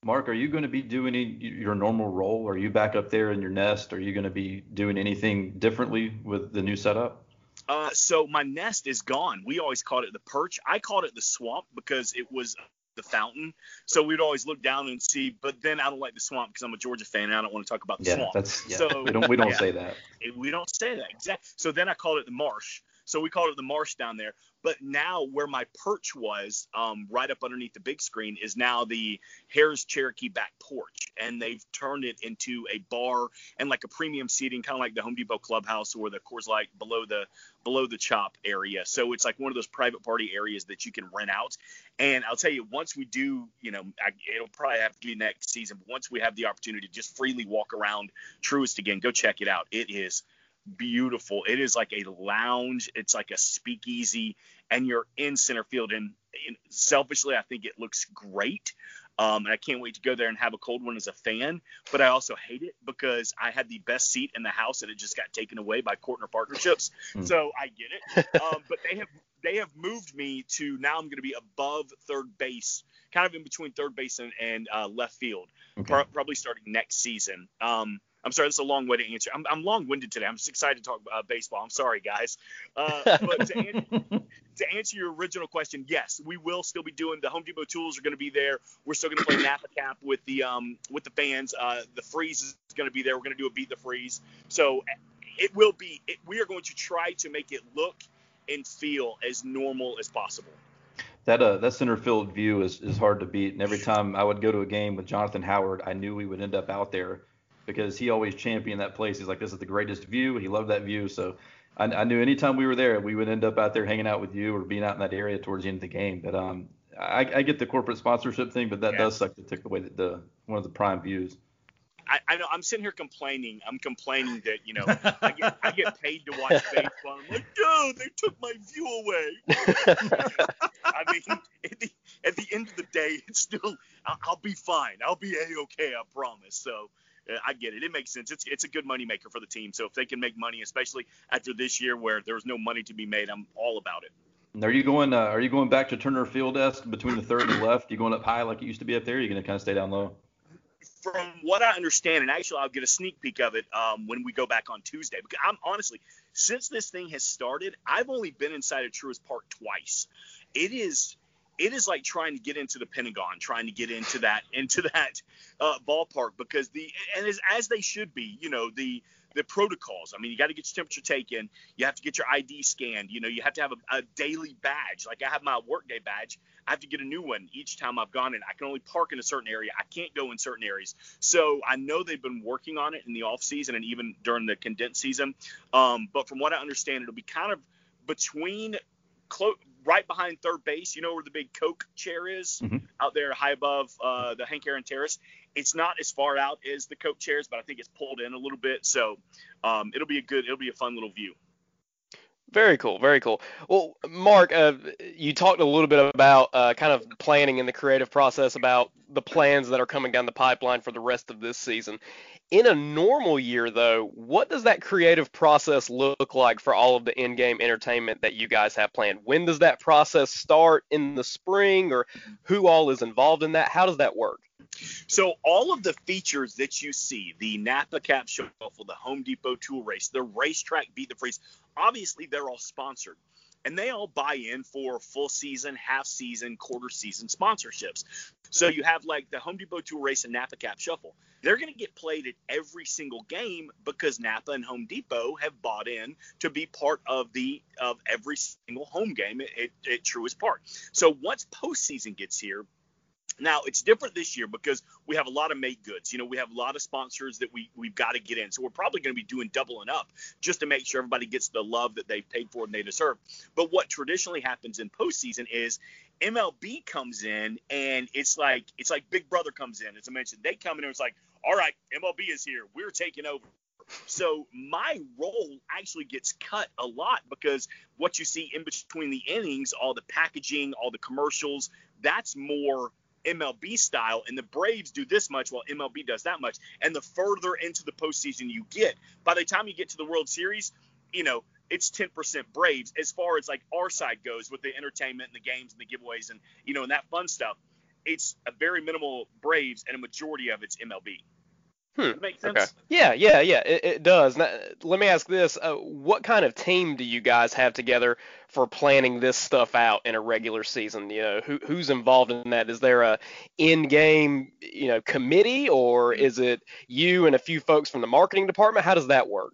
Mark, are you going to be doing any, your normal role? Are you back up there in your nest? Are you going to be doing anything differently with the new setup? Uh, so my nest is gone. We always called it the perch. I called it the swamp because it was the fountain. So we'd always look down and see. But then I don't like the swamp because I'm a Georgia fan and I don't want to talk about the Yeah, swamp. that's yeah. So- we don't we don't yeah. say that. We don't say that exactly. So then I called it the marsh. So we called it the marsh down there. But now where my perch was, um, right up underneath the big screen, is now the Harrah's Cherokee back porch, and they've turned it into a bar and like a premium seating, kind of like the Home Depot clubhouse or the Coors Light below the below the chop area. So it's like one of those private party areas that you can rent out. And I'll tell you, once we do, you know, I, it'll probably have to be next season. But once we have the opportunity to just freely walk around Truist again, go check it out. It is beautiful. It is like a lounge. It's like a speakeasy, and you're in center field. And, and selfishly, I think it looks great. Um, and I can't wait to go there and have a cold one as a fan. But I also hate it because I had the best seat in the house, and it just got taken away by Courtner Partnerships. Hmm. So I get it. Um, but they have they have moved me to now I'm going to be above third base, kind of in between third base and, and uh, left field Okay. pro- probably starting next season. Um, I'm sorry, this is a long way to answer. I'm, I'm long-winded today. I'm just excited to talk about uh, baseball. I'm sorry, guys. Uh, but to, an- to answer your original question, yes, we will still be doing the Home Depot tools are going to be there. We're still going to play Napa Cap with the um with the fans. Uh, the freeze is going to be there. We're going to do a beat the freeze. So it will be. It, we are going to try to make it look and feel as normal as possible. That uh that center field view is, is hard to beat. And every time I would go to a game with Jonathan Howard, I knew we would end up out there because he always championed that place. He's like, this is the greatest view. He loved that view. So I, I knew anytime we were there, we would end up out there hanging out with you or being out in that area towards the end of the game. But um, I, I get the corporate sponsorship thing, but that Yeah. does suck to take away the, the one of the prime views. I, I know I'm sitting here complaining. I'm complaining that you know I get I get paid to watch baseball. I'm like, dude, they took my view away. I mean, at the, at the end of the day, it's still I'll, I'll be fine. I'll be a okay. I promise. So. Uh, I get it. It makes sense. It's it's a good money maker for the team. So if they can make money, especially after this year where there was no money to be made, I'm all about it. And Are you going? Uh, are you going back to Turner Field esque between the third and the left? You going up high like it used to be up there? Or are you going to kind of stay down low? from what I understand, and actually I'll get a sneak peek of it um, when we go back on Tuesday. Because I'm honestly, since this thing has started, I've only been inside of Truist Park twice. It is, it is like trying to get into the Pentagon, trying to get into that into that uh, ballpark because the and as, as they should be, you know the the protocols. I mean, you got to get your temperature taken. You have to get your ID scanned. You know, you have to have a, a daily badge. Like I have my workday badge. I have to get a new one each time I've gone in. I can only park in a certain area. I can't go in certain areas. So I know they've been working on it in the off season and even during the condensed season. Um, but from what I understand, it'll be kind of between clo- right behind third base. You know where the big Coke chair is Mhm. out there high above uh, the Hank Aaron Terrace. It's not as far out as the Coke chairs, but I think it's pulled in a little bit. So um, it'll be a good, it'll be a fun little view. Very cool, very cool. Well, Mark, uh, you talked a little bit about uh, kind of planning in the creative process about the plans that are coming down the pipeline for the rest of this season. In a normal year, though, what does that creative process look like for all of the in-game entertainment that you guys have planned? When does that process start in the spring, or who all is involved in that? How does that work? So all of the features that you see, the Napa Cap Shuffle, the Home Depot Tool Race, the RaceTrac Beat the Freeze, obviously they're all sponsored. And they all buy in for full season, half season, quarter season sponsorships. So you have like the Home Depot Tool Race and Napa Cap Shuffle. They're going to get played at every single game because Napa and Home Depot have bought in to be part of the of every single home game at, at, at Truist Park. So once postseason gets here, now it's different this year because we have a lot of make goods. You know, we have a lot of sponsors that we we've got to get in. So we're probably going to be doing doubling up just to make sure everybody gets the love that they've paid for and they deserve. But what traditionally happens in postseason is MLB comes in and it's like it's like Big Brother comes in. As I mentioned, they come in and it's like, all right, MLB is here. We're taking over. So my role actually gets cut a lot because what you see in between the innings, all the packaging, all the commercials, that's more MLB style, and the Braves do this much while MLB does that much. And the further into the postseason you get, by the time you get to the World Series, you know, it's 10% Braves as far as like our side goes with the entertainment and the games and the giveaways and, you know, and that fun stuff. It's a very minimal Braves and a majority of it's MLB. Hmm, Does that make sense? Okay. Yeah, yeah, yeah. It, it does. Now, let me ask this: uh, What kind of team do you guys have together for planning this stuff out in a regular season? You know, who, who's involved in that? Is there a in-game, you know, committee, or is it you and a few folks from the marketing department? How does that work?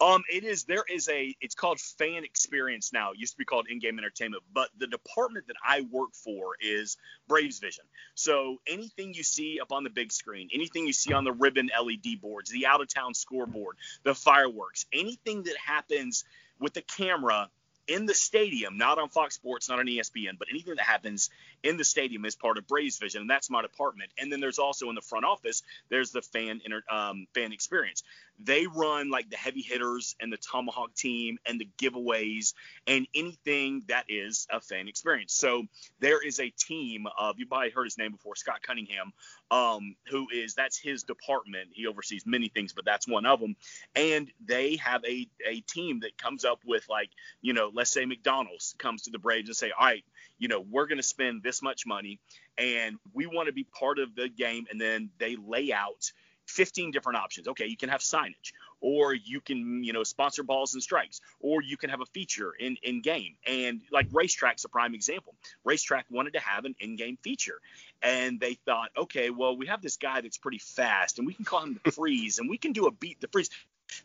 Um, it is. There is a. It's called Fan Experience now. It used to be called In-Game Entertainment, but the department that I work for is Braves Vision. So anything you see up on the big screen, anything you see on the ribbon LED boards, the out-of-town scoreboard, the fireworks, anything that happens with the camera in the stadium, not on Fox Sports, not on ESPN, but anything that happens in the stadium is part of Braves Vision, and that's my department. And then there's also in the front office, there's the fan inter, um, fan experience. They run like the heavy hitters and the tomahawk team and the giveaways and anything that is a fan experience. So there is a team of you probably heard his name before, Scott Cunningham, um, who is that's his department. He oversees many things, but that's one of them. And they have a a team that comes up with like you know, let's say McDonald's comes to the Braves and say, all right, you know, we're going to spend this much money and we want to be part of the game. And then they lay out 15 different options. Okay, you can have signage, or you can, you know, sponsor balls and strikes, or you can have a feature in in game. And like RaceTrac's a prime example. RaceTrac wanted to have an in-game feature, and they thought, okay, well, we have this guy that's pretty fast, and we can call him the freeze, and we can do a beat the freeze.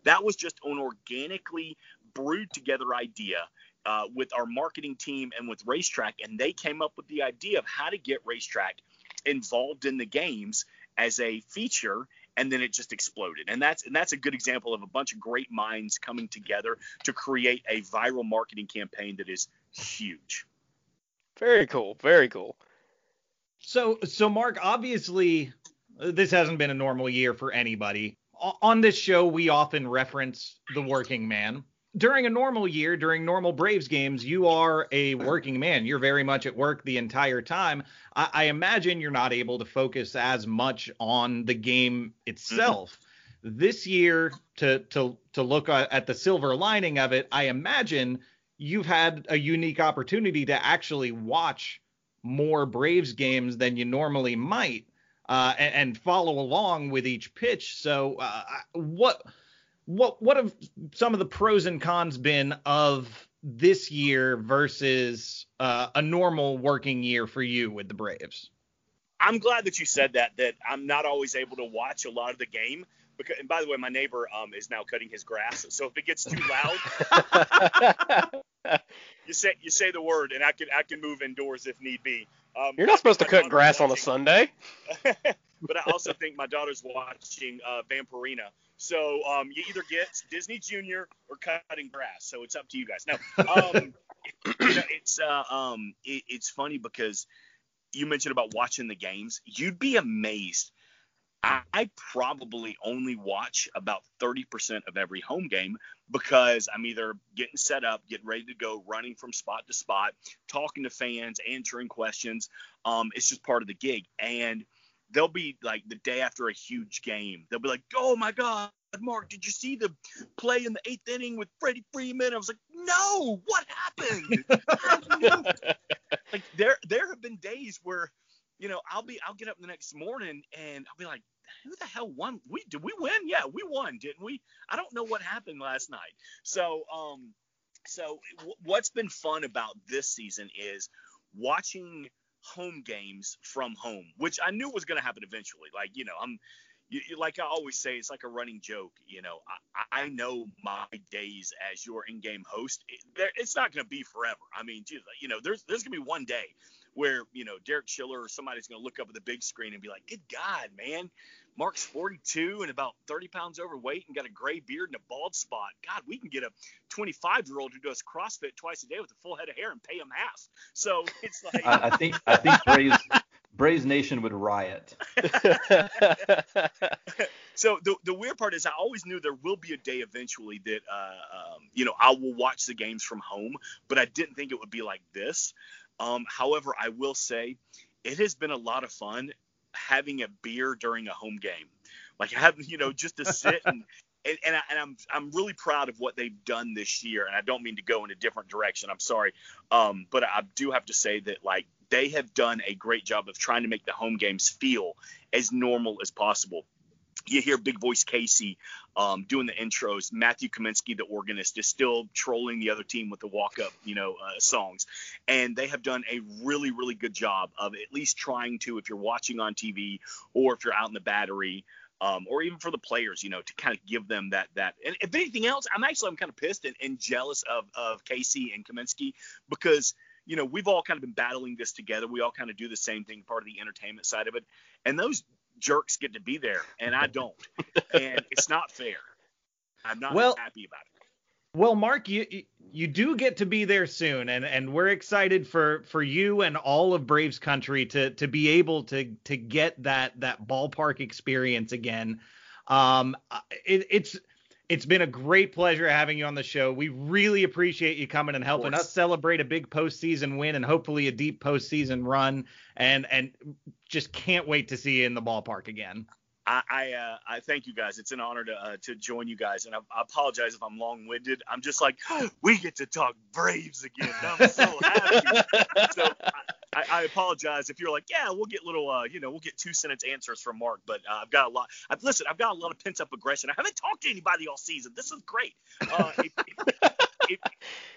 That was just an organically brewed together idea uh, with our marketing team and with RaceTrac, and they came up with the idea of how to get RaceTrac involved in the games as a feature and then it just exploded and that's and that's a good example of a bunch of great minds coming together to create a viral marketing campaign that is huge Very cool. Very cool. So, so Mark, obviously, uh, this hasn't been a normal year for anybody. O- On this show, we often reference the working man. During a normal year, during normal Braves games, you are a working man. You're very much at work the entire time. I, I imagine you're not able to focus as much on the game itself. This year, to to to look at at the silver lining of it, I imagine you've had a unique opportunity to actually watch more Braves games than you normally might, uh, and, and follow along with each pitch. So, uh, what what what have some of the pros and cons been of this year versus uh, a normal working year for you with the Braves? i'm glad that you said that that i'm not always able to watch a lot of the game because and by the way my neighbor um, is now cutting his grass so if it gets too loud you say you say the word and i can i can move indoors if need be um, You're not supposed to cut daughter's grass on a Sunday. but I also think my daughter's watching uh, Vampirina. So um, you either get Disney Junior or cutting grass. So it's up to you guys. Now, um, you know, it's uh, um, it, it's funny because you mentioned about watching the games. You'd be amazed. I, I probably only watch about 30% of every home game because I'm either getting set up, getting ready to go, running from spot to spot, talking to fans, answering questions. Um, it's just part of the gig. And they'll be like the day after a huge game. They'll be like, "Oh my God, Mark, did you see the play in the eighth inning with Freddie Freeman?" I was like, "No, what happened?" I don't know." like there, there have been days where, you know, I'll be, I'll get up the next morning and I'll be like, "Who the hell won? We did we win? Yeah, we won, didn't we? I don't know what happened last night." So, um, so w- what's been fun about this season is watching home games from home, which I knew was going to happen eventually. Like, you know, I'm, you, you- like I always say, it's like a running joke. You know, I, I know my days as your in-game host. It, it's not going to be forever. I mean, you know, there's there's going to be one day where you know Derek Schiller or somebody's going to look up at the big screen and be like, "Good God, man." Mark's 42 and about 30 pounds overweight and got a gray beard and a bald spot. God, we can get a 25 year old who does CrossFit twice a day with a full head of hair and pay him half. So it's like, I, I think I think Braves Braves Nation would riot. so the, the weird part is I always knew there will be a day eventually that uh, um, you know I will watch the games from home, but I didn't think it would be like this. Um, however, I will say it has been a lot of fun having a beer during a home game, like having you know just to sit and. And, and, I, and I'm I'm really proud of what they've done this year, and I don't mean to go in a different direction. I'm sorry, um, but I do have to say that like they have done a great job of trying to make the home games feel as normal as possible you hear Big Voice Casey um, doing the intros. Matthew Kaminski, the organist, is still trolling the other team with the walk-up, you know, uh, songs. And they have done a really, really good job of at least trying to, if you're watching on TV or if you're out in the battery, um, or even for the players, you know, to kind of give them that that. And if anything else, I'm actually I'm kind of pissed and, and jealous of of Casey and Kaminski because you know we've all kind of been battling this together. We all kind of do the same thing, part of the entertainment side of it, and those jerks get to be there and I don't. and it's not fair. I'm not Well- happy about it. Well, Mark, you you- do get to be there soon, and and we're excited for for you and all of Braves country to to be able to to get that that ballpark experience again. Um, it, it's it's been a great pleasure having you on the show. We really appreciate you coming and helping us celebrate a big postseason win and hopefully a deep postseason run. And and just can't wait to see you in the ballpark again. I I, uh, I thank you guys. It's an honor to uh, to join you guys, and I, I apologize if I'm long-winded. I'm just like we get to talk Braves again. I'm so happy. so I, I, I apologize if you're like, yeah, we'll get little, uh, you know, we'll get two sentence answers from Mark, but uh, I've got a lot. I've listen, I've got a lot of pent up aggression. I haven't talked to anybody all season. This is great. Uh, if,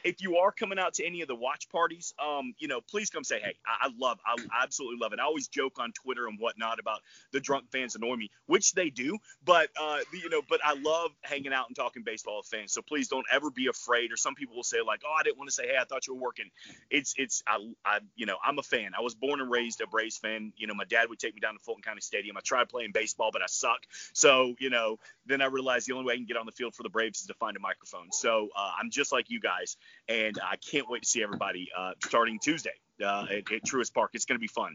if you are coming out to any of the watch parties, um, you know, please come say hey. I, I love, I absolutely love it. I always joke on Twitter and whatnot about the drunk fans annoy me, which they do, but uh, you know, but I love hanging out and talking baseball with fans. So please don't ever be afraid. Or some people will say like, oh, I didn't want to say hey, I thought you were working. It's, it's, I, I, you know, I'm a fan. I was born and raised a Braves fan. You know, my dad would take me down to Fulton County Stadium. I tried playing baseball, but I suck. So, you know, then I realized the only way I can get on the field for the Braves is to find a microphone. So uh, I'm just like you guys, and I can't wait to see everybody uh, starting Tuesday uh, at, at Truist Park. It's going to be fun.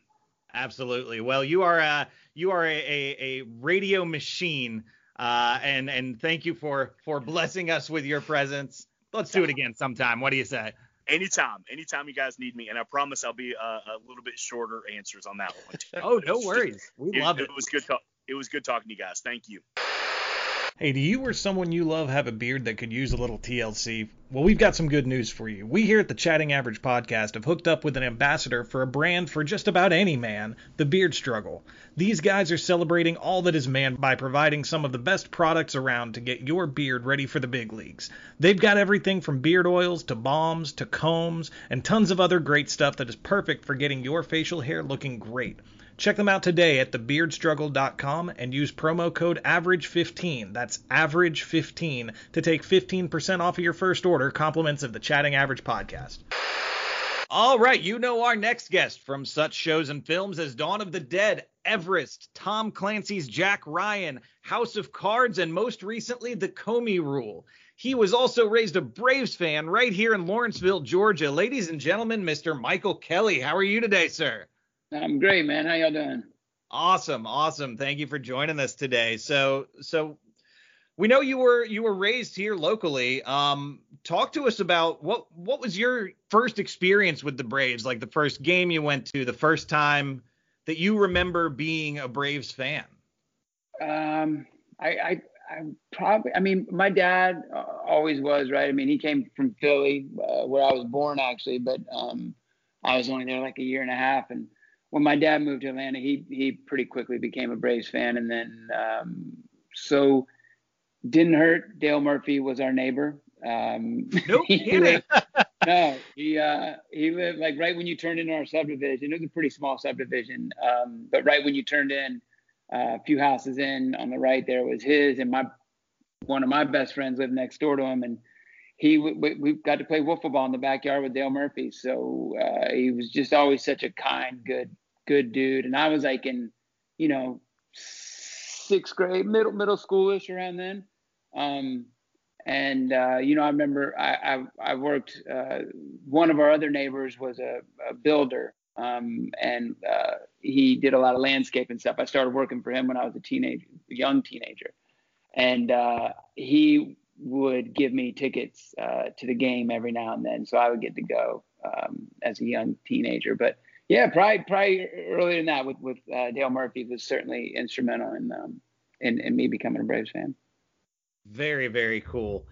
Absolutely. Well, you are uh, you are a, a, a radio machine, uh, and and thank you for for blessing us with your presence. Let's do it again sometime. What do you say? Anytime, anytime you guys need me, and I promise I'll be uh, a little bit shorter answers on that one. Oh, no worries. We It, love it. it was good talk. It was good talking to you guys. Thank you. Hey, do you or someone you love have a beard that could use a little TLC? Well, we've got some good news for you. We here at the Chatting Average podcast have hooked up with an ambassador for a brand for just about any man, the Beard Struggle. These guys are celebrating all that is man by providing some of the best products around to get your beard ready for the big leagues. They've got everything from beard oils to balms to combs and tons of other great stuff that is perfect for getting your facial hair looking great. Check them out today at thebeardstruggle.com and use promo code AVERAGE15. That's AVERAGE15 to take 15% off of your first order, compliments of the Chatting Average podcast. All right, you know our next guest from such shows and films as Dawn of the Dead, Everest, Tom Clancy's Jack Ryan, House of Cards, and most recently, The Comey Rule. He was also raised a Braves fan right here in Lawrenceville, Georgia. Ladies and gentlemen, Mr. Michael Kelly, how are you today, sir? I'm great, man. How y'all doing? Awesome, awesome. Thank you for joining us today. So, so we know you were you were raised here locally. Um, talk to us about what what was your first experience with the Braves? Like the first game you went to, the first time that you remember being a Braves fan. Um, I, I, I probably, I mean, my dad uh, always was, right? I mean, he came from Philly, uh, where I was born actually, but um, I was only there like a year and a half. And when my dad moved to Atlanta, he he pretty quickly became a Braves fan, and then um, so didn't hurt. Dale Murphy was our neighbor. Um, No he lived- no, he uh, he lived like right when you turned into our subdivision. It was a pretty small subdivision, um, but right when you turned in, uh, a few houses in on the right there was his, and my one of my best friends lived next door to him, and he we, we got to play wiffle ball in the backyard with Dale Murphy. So uh, he was just always such a kind, good, good dude. And I was like in, you know, sixth grade, middle middle schoolish around then. Um, and uh, you know, I remember I I, I worked. Uh, one of our other neighbors was a, a builder, um, and uh, he did a lot of landscape and stuff. I started working for him when I was a teenager, young teenager, and uh, he would give me tickets uh, to the game every now and then, so I would get to go um, as a young teenager. But yeah, probably probably earlier than that with with uh, Dale Murphy was certainly instrumental in um, in, in me becoming a Braves fan. Very, very cool.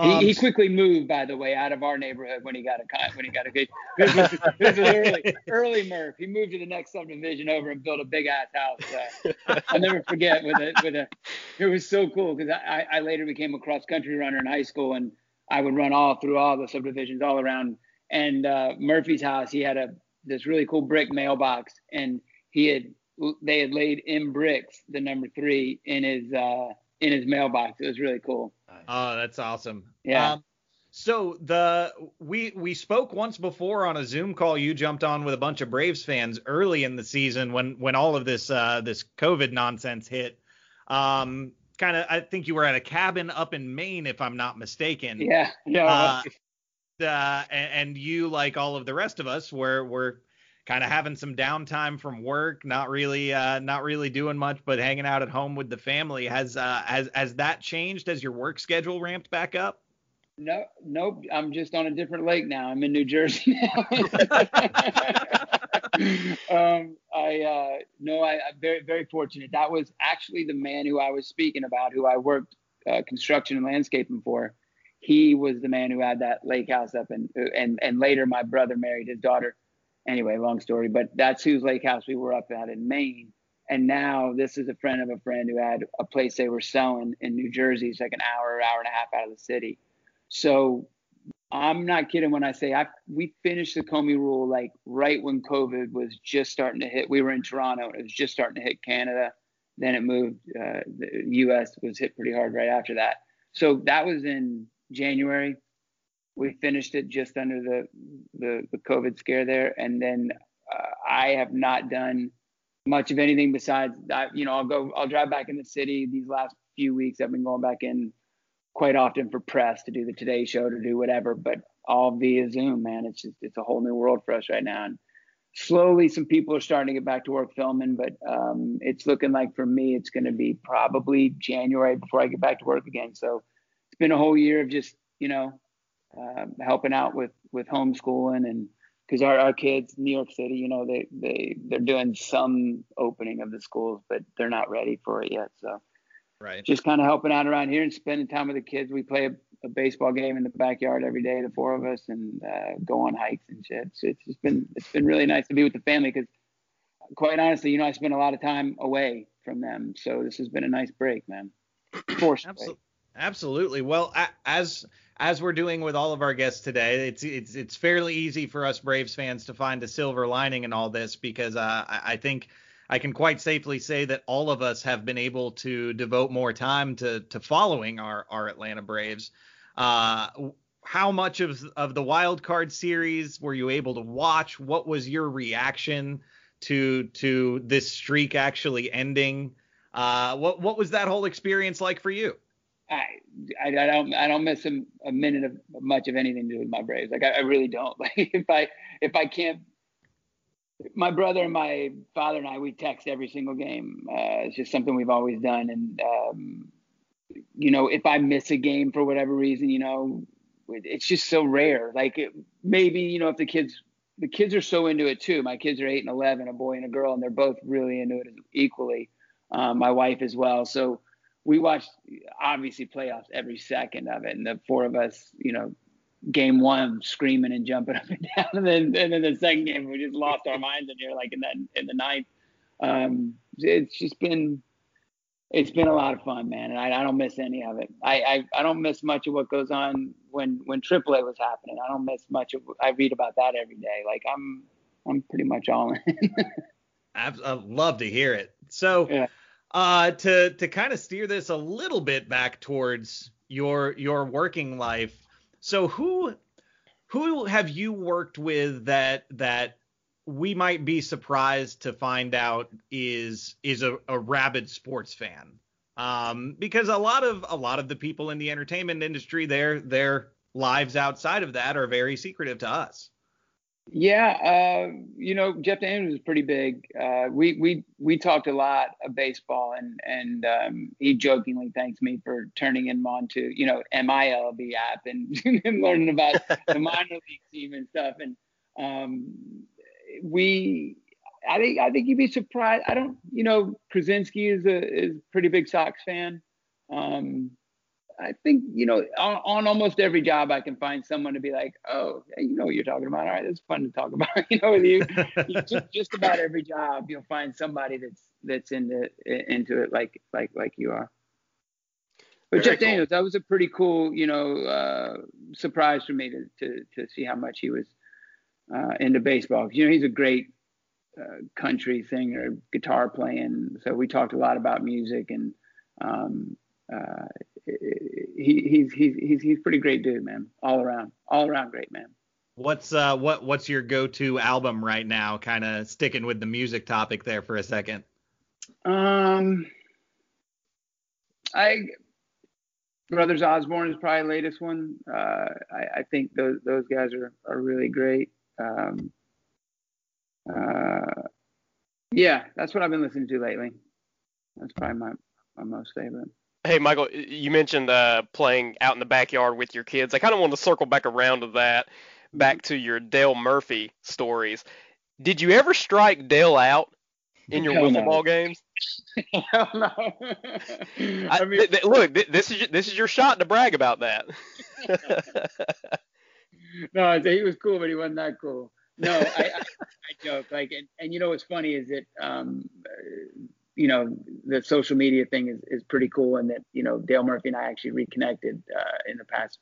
He, Um, he quickly moved, by the way, out of our neighborhood when he got a when he got a good. This was, this was early, early Murph. He moved to the next subdivision over and built a big ass house. Uh, I'll never forget with a with a. It was so cool because I, I later became a cross country runner in high school and I would run all through all the subdivisions all around. And uh, Murphy's house, he had a this really cool brick mailbox, and he had they had laid in bricks the number three in his uh, in his mailbox. It was really cool. Oh, that's awesome. Yeah. Um, so the we we spoke once before on a Zoom call. You jumped on with a bunch of Braves fans early in the season when when all of this uh, this COVID nonsense hit. Um, kind of, I think you were at a cabin up in Maine, if I'm not mistaken. Yeah, yeah. Uh, uh, and, and you, like all of the rest of us, were were kind of having some downtime from work, not really uh, not really doing much, but hanging out at home with the family. Has uh, has has that changed as your work schedule ramped back up? No, nope. I'm just on a different lake now. I'm in New Jersey now. um, I uh, no, I, I'm very very fortunate. That was actually the man who I was speaking about, who I worked uh, construction and landscaping for. He was the man who had that lake house up, and and and later my brother married his daughter. Anyway, long story, but that's whose lake house we were up at in Maine. And now this is a friend of a friend who had a place they were selling in New Jersey. It's like an hour, hour and a half out of the city. So I'm not kidding when I say I we finished the Comey rule like right when COVID was just starting to hit. We were in Toronto and it was just starting to hit Canada. Then it moved. Uh, the U.S. was hit pretty hard right after that. So that was in January. We finished it just under the the, the COVID scare there, and then uh, I have not done much of anything besides that. You know, I'll go, I'll drive back in the city these last few weeks. I've been going back in quite often for press to do the Today Show, to do whatever, but all via Zoom, man. It's just, it's a whole new world for us right now. And slowly some people are starting to get back to work filming, but um, it's looking like for me, it's going to be probably January before I get back to work again. So it's been a whole year of just, you know, uh, helping out with, with homeschooling and, because our, our kids new york city you know they they they're doing some opening of the schools but they're not ready for it yet so Right. just kind of helping out around here and spending time with the kids we play a, a baseball game in the backyard every day the four of us and uh, go on hikes and shit so it's just been it's been really nice to be with the family because quite honestly you know i spend a lot of time away from them so this has been a nice break man forced break. Absolutely. Absolutely. Well, a- as as we're doing with all of our guests today, it's it's it's fairly easy for us Braves fans to find a silver lining in all this because uh, I, think I can quite safely say that all of us have been able to devote more time to to following our our Atlanta Braves. Uh, how much of of the wild card series were you able to watch? What was your reaction to to this streak actually ending? Uh, what what was that whole experience like for you? I, I, don't I don't miss a, a minute of much of anything to do with my Braves. Like I, I really don't. Like if I if I can't, my brother and my father and I we text every single game. Uh, it's just something we've always done. And um, you know, if I miss a game for whatever reason, you know, it- it's just so rare. Like it, maybe you know if the kids the kids are so into it too. My kids are eight and eleven, a boy and a girl, and they're both really into it equally. Um, my wife as well. So we watched obviously playoffs every second of it, and the four of us, you know, game one screaming and jumping up and down, and then and then the second game we just lost our minds in here, like in that in the ninth. Um, it's just been it's been a lot of fun, man, and I, I don't miss any of it. I, I I don't miss much of what goes on when when AAA was happening. I don't miss much of I read about that every day. Like I'm I'm pretty much all in. I'd, I'd love to hear it. So, Yeah. Uh, to to kind of steer this a little bit back towards your your working life. So, who who have you worked with that that we might be surprised to find out is is a, a rabid sports fan? Um, because a lot of a lot of the people in the entertainment industry, their their lives outside of that are very secretive to us. Yeah, uh, you know, Jeff Daniels was pretty big. Uh, we we we talked a lot of baseball, and and um, he jokingly thanks me for turning him on to you know MILB app and, and learning about the minor league team and stuff. And um, we, I think I think you'd be surprised. I don't, you know, Krasinski is a is a pretty big Sox fan. Um, I think you know on, on almost every job I can find someone to be like, oh, yeah, you know what you're talking about. All right, it's fun to talk about. You know, with you, You just, just about every job you'll find somebody that's that's into into it like like like you are. But Very Jeff cool. Daniels, that was a pretty cool, you know, uh, surprise for me to to to see how much he was uh, into baseball. You know, he's a great uh, country singer, guitar playing. So we talked a lot about music and um, uh, he, he's he's he's he's pretty great dude, man. All around, all around great man. What's uh what what's your go-to album right now? Kind of sticking with the music topic there for a second. Um, I Brothers Osborne is probably the latest one. Uh, I, I think those those guys are are really great. Um, uh, yeah, that's what I've been listening to lately. That's probably my my most favorite. Hey, Michael, you mentioned uh, playing out in the backyard with your kids. I kind of want to circle back around to that, back to your Dale Murphy stories. Did you ever strike Dale out in your Hell wiffle no. ball games? Hell no. I, I mean, th- th- look, th- this is your- this is your shot to brag about that. no, he was cool, but he wasn't that cool. No, I, I joke. Like, and, and you know what's funny is that, um, you know, the social media thing is, is pretty cool, and that you know Dale Murphy and I actually reconnected uh, in the past,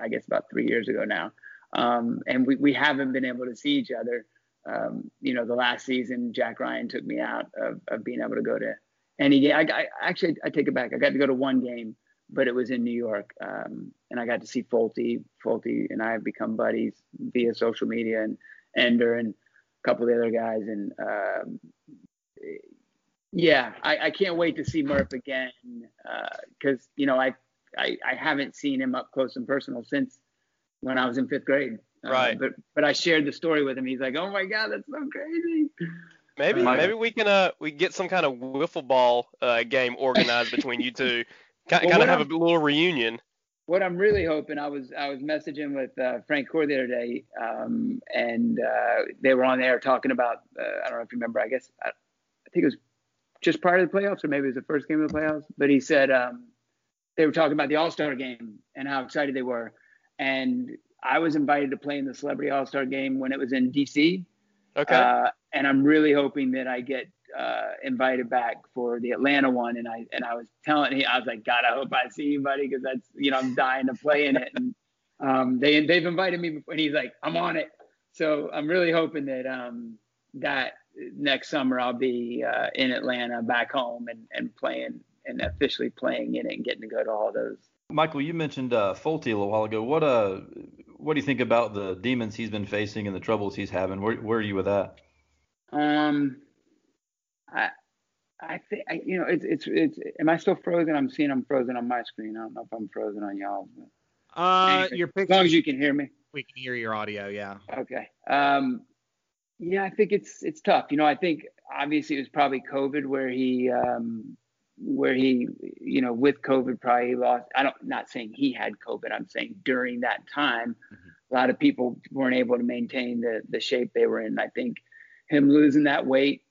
I guess about three years ago now, um, and we we haven't been able to see each other. Um, you know, the last season, Jack Ryan took me out of, of being able to go to any game. I, I actually I take it back. I got to go to one game, but it was in New York, um, and I got to see Folty. Folty and I have become buddies via social media, and Ender and a couple of the other guys, and um, yeah, I, I can't wait to see Murph again because you know I, I I haven't seen him up close and personal since when I was in fifth grade. Uh, Right. but but I shared the story with him. He's like, "Oh my God, that's so crazy." Maybe Mike- maybe we can uh we get some kind of wiffle ball uh game organized between you two. Kind, Well, kind of have I'm- a little reunion. what I'm really hoping, I was I was messaging with uh, Frank Core the other day, um, and uh, they were on there talking about uh, I don't know if you remember. I guess I, I think it was just prior to the playoffs, or maybe it was the first game of the playoffs. But he said um, they were talking about the All Star game and how excited they were, and I was invited to play in the Celebrity All Star game when it was in DC. Okay. Uh, and I'm really hoping that I get uh, invited back for the Atlanta one. And I and I was telling him, I was like, God, I hope I see you, buddy, because that's you know I'm dying to play in it. And um, they they've invited me, before, and he's like, I'm on it. So I'm really hoping that um, that next summer I'll be uh, in Atlanta, back home, and and playing and officially playing in it and getting to go to all those. Michael, you mentioned uh, Folty a little while ago. What uh, what do you think about the demons he's been facing and the troubles he's having? Where, where are you with that? Um, I, I think I, you know it's it's it's. Am I still frozen? I'm seeing I'm frozen on my screen. I don't know if I'm frozen on y'all. Uh, Anyway, your As long as you can hear me. we can hear your audio. Yeah. Okay. Um, yeah, I think it's it's tough. You know, I think obviously it was probably COVID where he um, where he you know with COVID probably lost. I don't not saying he had COVID. I'm saying during that time, a lot of people weren't able to maintain the the shape they were in. I think him losing that weight.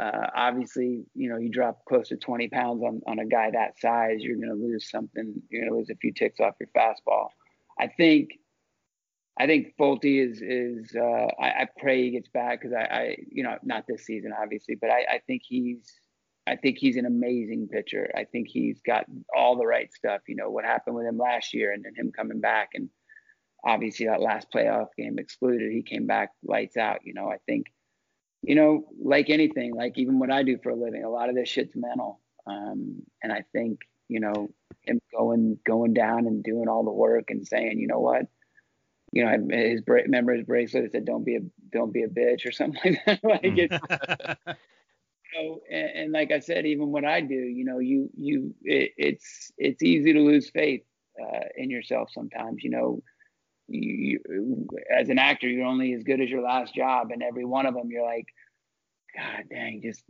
Uh, obviously, you know, you drop close to 20 pounds on, on a guy that size, you're going to lose something. You're going to lose a few ticks off your fastball. I think I think Folty is is uh, I, I pray he gets back because I, I you know not this season obviously, but I, I think he's I think he's an amazing pitcher. I think he's got all the right stuff. You know what happened with him last year, and then him coming back, and obviously that last playoff game excluded, he came back lights out. You know I think you know like anything, like even what I do for a living, a lot of this shit's mental, um, and I think you know him going going down and doing all the work and saying you know what you know, his bra- remember his bracelet said "Don't be a don't be a bitch" or something like that. like it's, you know, and, and like I said, even what I do, you know, you you it, it's it's easy to lose faith uh, in yourself sometimes. You know, you, you as an actor, you're only as good as your last job, and every one of them, you're like, God dang, just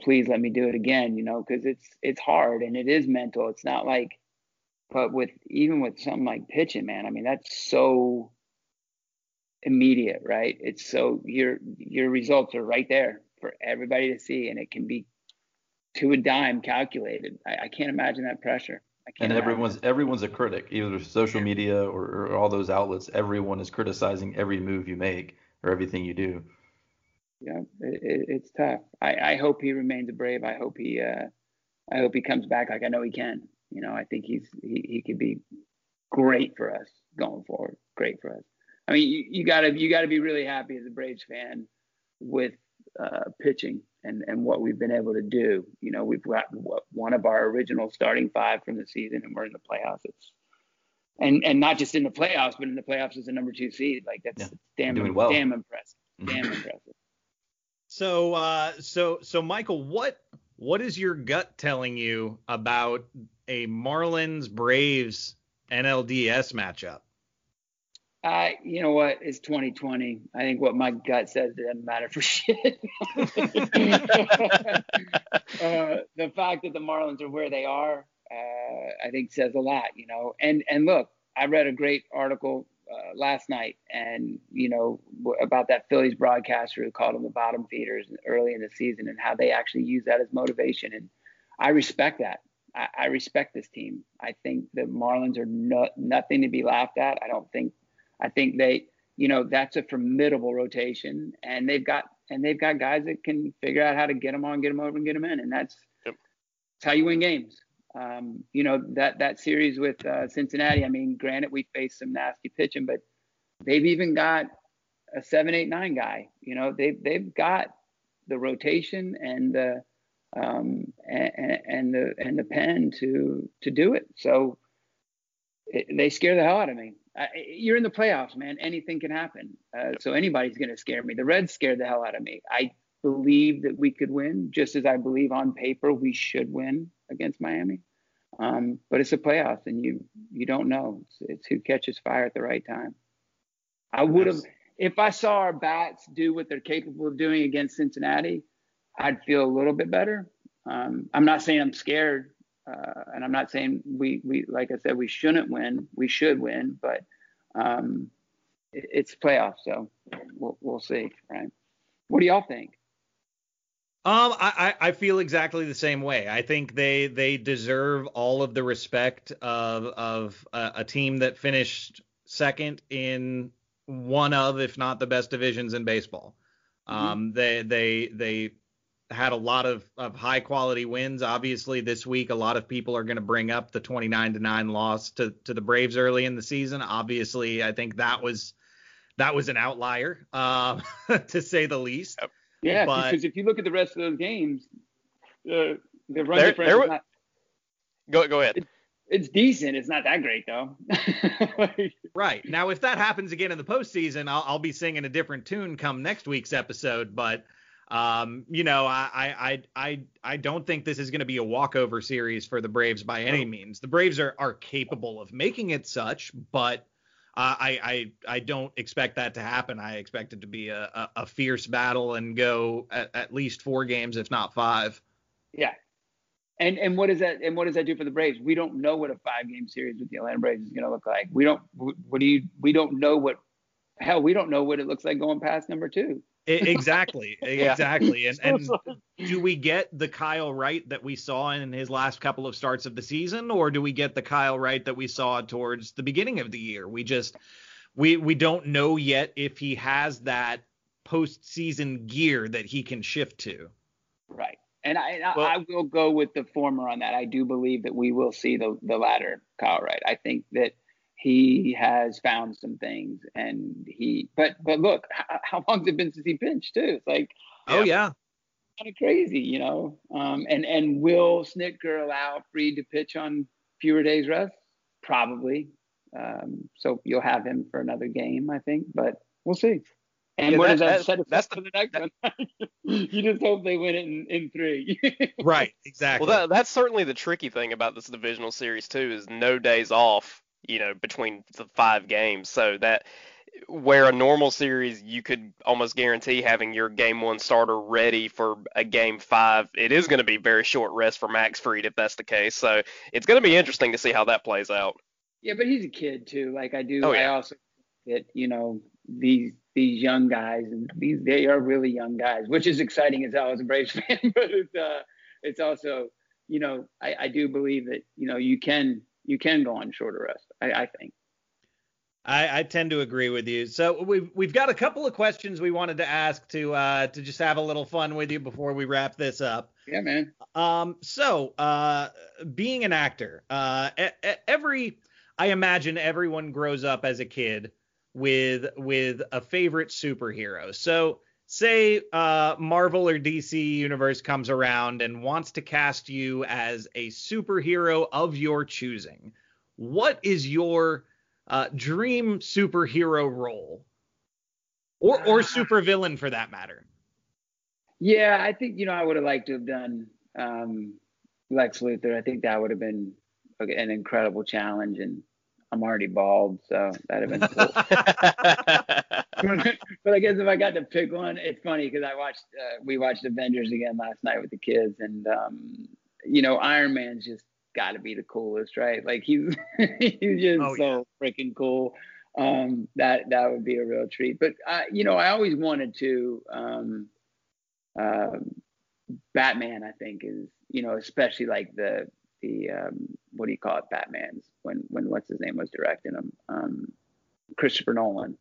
please let me do it again. You know, because it's it's hard and it is mental. It's not like but with even with something like pitching, man, I mean that's so immediate, right? It's so your your results are right there for everybody to see, and it can be to a dime calculated. I, I can't imagine that pressure. I can't. And imagine everyone's everyone's a critic, either social media or, or all those outlets. Everyone is criticizing every move you make or everything you do. Yeah, it, it, it's tough. I, I hope he remains brave. I hope he uh, I hope he comes back like I know he can. You know, I think he's he, he could be great for us going forward. Great for us. I mean, you, you gotta you gotta be really happy as a Braves fan with uh, pitching and and what we've been able to do. You know, we've got what, one of our original starting five from the season, and we're in the playoffs. It's and and not just in the playoffs, but in the playoffs as a number two seed. Like that's Yeah, damn doing well. damn impressive. Mhm. Damn impressive. So, uh, so, so, Michael, what what is your gut telling you about a Marlins Braves NLDS matchup? Uh, you know what? It's 2020. I think what my gut says doesn't matter for shit. uh, the fact that the Marlins are where they are, uh, I think says a lot. You know, and and look, I read a great article uh, last night, and you know about that Phillies broadcaster who called them the bottom feeders early in the season, and how they actually use that as motivation. And I respect that. I, I respect this team. I think the Marlins are no, nothing to be laughed at. I don't think I think they, you know, that's a formidable rotation, and they've got and they've got guys that can figure out how to get them on, get them over, and get them in, and that's Yep. that's how you win games. Um, you know that that series with uh, Cincinnati. I mean, granted, we faced some nasty pitching, but they've even got a seven, eight, nine guy. You know, they've they've got the rotation and the um, and, and the and the pen to to do it. So it, they scare the hell out of me. You're in the playoffs, man. Anything can happen. Uh, so anybody's going to scare me. The Reds scared the hell out of me. I believe that we could win, just as I believe on paper we should win against Miami. Um, but it's a playoffs, and you you don't know. It's, it's who catches fire at the right time. I would have if I saw our bats do what they're capable of doing against Cincinnati, I'd feel a little bit better. Um, I'm not saying I'm scared, uh, and I'm not saying we we like I said we shouldn't win. We should win, but um, it, it's playoffs, so we'll we'll see, right? What do y'all think? Um, I, I feel exactly the same way. I think they they deserve all of the respect of of a, a team that finished second in one of, if not the best divisions in baseball. Um, they they they had a lot of, of high quality wins. Obviously, this week a lot of people are going to bring up the 29 to nine loss to to the Braves early in the season. Obviously, I think that was that was an outlier, um, to say the least. Yeah, But- because if you look at the rest of those games, uh, the run There- difference there is not, Go go ahead. it's decent. It's not that great though. Like, Right. Now, if that happens again in the postseason, I'll, I'll be singing a different tune come next week's episode. But, um, you know, I, I, I, I, don't think this is going to be a walkover series for the Braves by any means. The Braves are, are capable of making it such, but uh, I, I, I don't expect that to happen. I expect it to be a, a, a fierce battle and go at, at least four games, if not five. yeah. And and what does that and what does that do for the Braves? We don't know what a five game series with the Atlanta Braves is going to look like. We don't. What do you? We don't know what. Hell, we don't know what it looks like going past number two. Exactly. Exactly. And, and do we get the Kyle Wright that we saw in his last couple of starts of the season, or do we get the Kyle Wright that we saw towards the beginning of the year? We just we we don't know yet if he has that postseason gear that he can shift to. Right. And I, and I- Well- I will go with the former on that. I do believe that we will see the, the latter Kyle Wright. I think that he has found some things and he, but, but look, how, how long's it been since he pitched too? It's like Oh yeah. kind of crazy, you know? Um, and, and will Snitker allow Fried to pitch on fewer days rest? Probably. Um, so you'll have him for another game, I think, but we'll see. And Yeah, what that- does that, that- set us that's up for the next one? you just hope they win it in, in three. Right. Exactly. Well, that, that's certainly the tricky thing about this divisional series too is no days off, you know, between the five games. So that where a normal series you could almost guarantee having your game one starter ready for a game five, it is going to be very short rest for Max Fried if that's the case. So it's going to be interesting to see how that plays out. Yeah, but he's a kid too. Like I do, Oh, I also think that you know these these young guys and these they are really young guys, which is exciting as hell as a Braves fan. But it's uh, it's also you know I, I do believe that you know you can you can go on shorter rest. I, I think. I, I tend to agree with you. So we've we've got a couple of questions we wanted to ask to uh, to just have a little fun with you before we wrap this up. Yeah, man. Um, so, uh, being an actor, uh, every, I imagine everyone grows up as a kid with with a favorite superhero. So, say uh, Marvel or DC universe comes around and wants to cast you as a superhero of your choosing. What is your uh, dream superhero role, or or supervillain for that matter? Yeah, I think you know I would have liked to have done um, Lex Luthor. I think that would have been an incredible challenge, and I'm already bald, so that'd have been cool. but I guess if I got to pick one, it's funny because I watched uh, we watched Avengers again last night with the kids, and um, you know Iron Man's just got to be the coolest, right? Like he's he's just Oh, so freaking cool. Um, that that would be a real treat. But uh, you know, I always wanted to. Um, um, Batman, I think, is you know especially like the the um, what do you call it, Batman's when when what's his name was directing them, um, Christopher Nolan.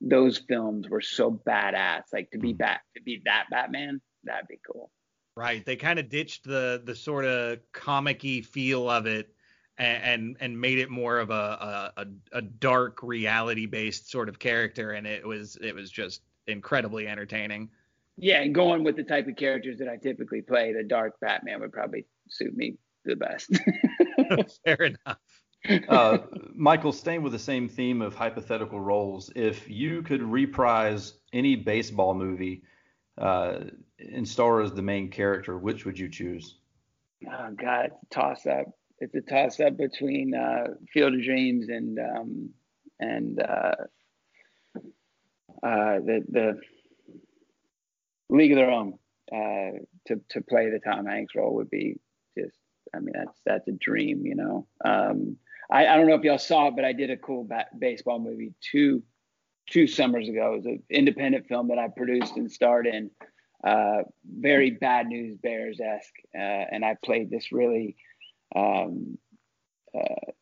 those films were so badass. Like to Mm. be bat to be that Batman, that'd be cool. Right. They kind of ditched the the sort of comic-y feel of it and and, and made it more of a, a a a dark reality based sort of character and it was it was just incredibly entertaining. Yeah, and going with the type of characters that I typically play, the dark Batman would probably suit me the best. Fair enough. uh, Michael, staying with the same theme of hypothetical roles, if you could reprise any baseball movie uh, and star as the main character, which would you choose? oh God, it's a toss up. It's a toss up between uh, Field of Dreams and um, and uh, uh, the the League of Their Own. Uh, to to play the Tom Hanks role would be just, I mean, that's that's a dream, you know. Um, I, I don't know if y'all saw it, but I did a cool ba- baseball movie two two summers ago. It was an independent film that I produced and starred in. Uh, very bad news Bears esque, uh, and I played this really, um, uh,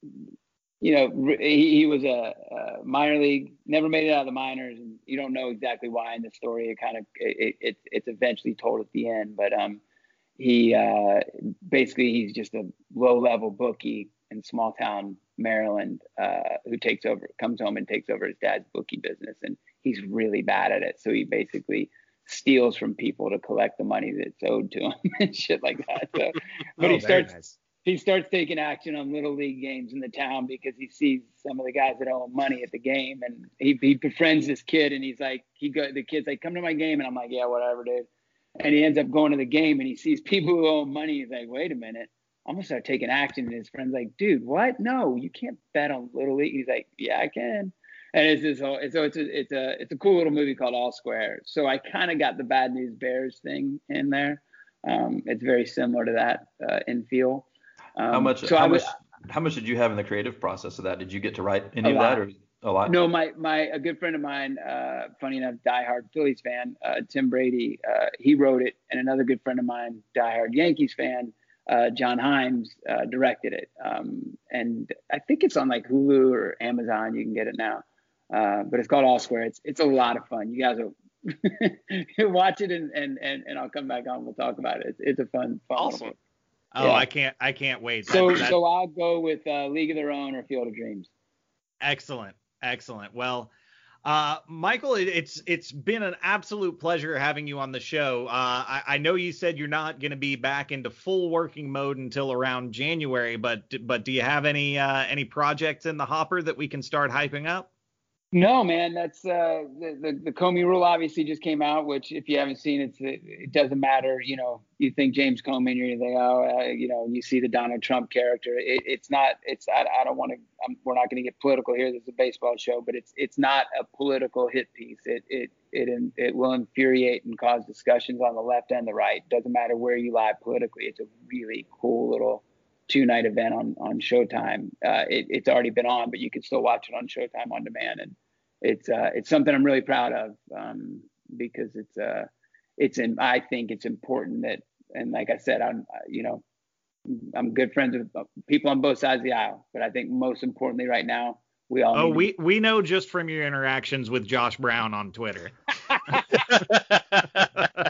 you know, re- he, he was a, a minor league, never made it out of the minors, and you don't know exactly why in the story. It kind of it, it it's eventually told at the end, but um, he uh, basically he's just a low level bookie in small town Maryland uh, who takes over, comes home and takes over his dad's bookie business, and he's really bad at it. So he basically steals from people to collect the money that's owed to him and shit like that. So, but Oh, he starts nice. he starts taking action on little league games in the town because he sees some of the guys that owe him money at the game, and he, he befriends this kid, and he's like, he go, the kid's like, come to my game, and I'm like, yeah, whatever, dude. And he ends up going to the game, and he sees people who owe him money. He's like, wait a minute, I'm gonna start taking action. And his friend's like, dude, what? No, you can't bet on little league. He's like, yeah, I can. And it's this whole, so it's a, it's a, it's a cool little movie called All Square. So I kind of got the Bad News Bears thing in there. Um, it's very similar to that uh, in feel. Um, how much? So how I much? How much did you have in the creative process of that? Did you get to write any of lot. that, or a lot? No, my my a good friend of mine, uh, funny enough, diehard Phillies fan, uh, Tim Brady, uh, he wrote it, and another good friend of mine, diehard Yankees fan, uh, John Hyams, uh, directed it. Um, and I think it's on like Hulu or Amazon. You can get it now, uh, but it's called All Square. It's it's a lot of fun. You guys will watch it, and, and and and I'll come back on. We'll talk about it. It's, it's a fun fun. Awesome. Oh, Yeah. I can't I can't wait. That- So that- so I'll go with uh, League of Their Own or Field of Dreams. Excellent, excellent. Well, uh, Michael, it, it's it's been an absolute pleasure having you on the show. Uh, I, I know you said you're not going to be back into full working mode until around January, but but do you have any uh, any projects in the hopper that we can start hyping up? No, man, that's uh, the, the the Comey rule obviously just came out, which if you haven't seen it, it, doesn't matter. You know, you think James Comey, and you think, oh, uh, you know, you see the Donald Trump character. It, it's not. It's I, I don't want to. We're not going to get political here. This is a baseball show, but it's it's not a political hit piece. It it it it will infuriate and cause discussions on the left and the right. Doesn't matter where you lie politically. It's a really cool little two night event on on Showtime. Uh, it, it's already been on, but you can still watch it on Showtime on demand, and it's uh, it's something I'm really proud of um, because it's uh, it's in, I think it's important that, and like I said, I'm uh, you know I'm good friends with uh, people on both sides of the aisle, but I think most importantly right now we all Oh, need to we we know just from your interactions with Josh Brown on Twitter.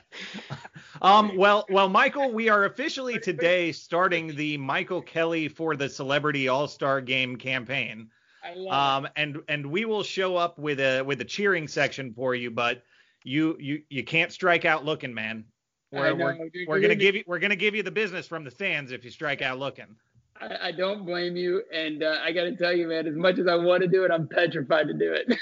um, well, well, Michael, we are officially today starting the Michael Kelly for the Celebrity All Star Game campaign. I love Um, and and we will show up with a with a cheering section for you, but you you you can't strike out looking, man. We're I know, we're, dude, we're gonna give you we're gonna give you the business from the stands if you strike out looking. I, I don't blame you, and uh, I got to tell you, man, as much as I want to do it, I'm petrified to do it.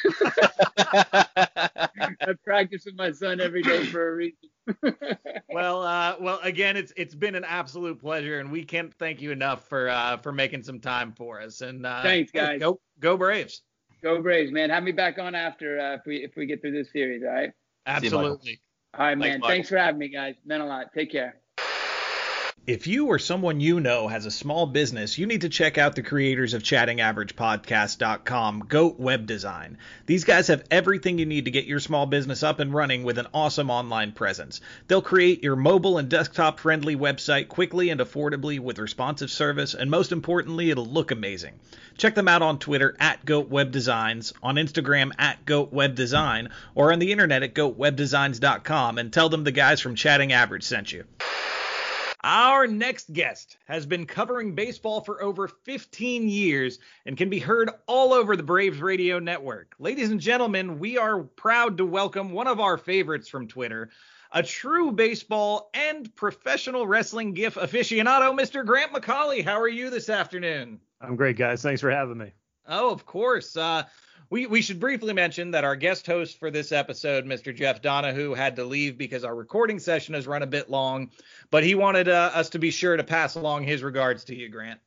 I practice with my son every day for a reason. well, uh, well, again, it's it's been an absolute pleasure, and we can't thank you enough for uh, for making some time for us. And uh, Thanks, guys. Go go Braves! Go Braves, man. Have me back on after uh, if we if we get through this series, all right? Absolutely. All right, man. Michael. Thanks for having me, guys. Meant a lot. Take care. If you or someone you know has a small business, you need to check out the creators of chattingaveragepodcast.com, Goat Web Design. These guys have everything you need to get your small business up and running with an awesome online presence. They'll create your mobile and desktop friendly website quickly and affordably with responsive service, and most importantly, it'll look amazing. Check them out on Twitter at Goat Web Designs, on Instagram at Goat Web Design, or on the internet at goatwebdesigns.com and tell them the guys from Chatting Average sent you. Our next guest has been covering baseball for over 15 years and can be heard all over the Braves radio network. Ladies and gentlemen, we are proud to welcome one of our favorites from Twitter, a true baseball and professional wrestling GIF aficionado, Mr. Grant McAuley. How are you this afternoon? I'm great, guys. Thanks for having me. Oh, of course. Uh, we, we should briefly mention that our guest host for this episode, Mr. Jeff Donahoo, had to leave because our recording session has run a bit long, but he wanted uh, us to be sure to pass along his regards to you, Grant.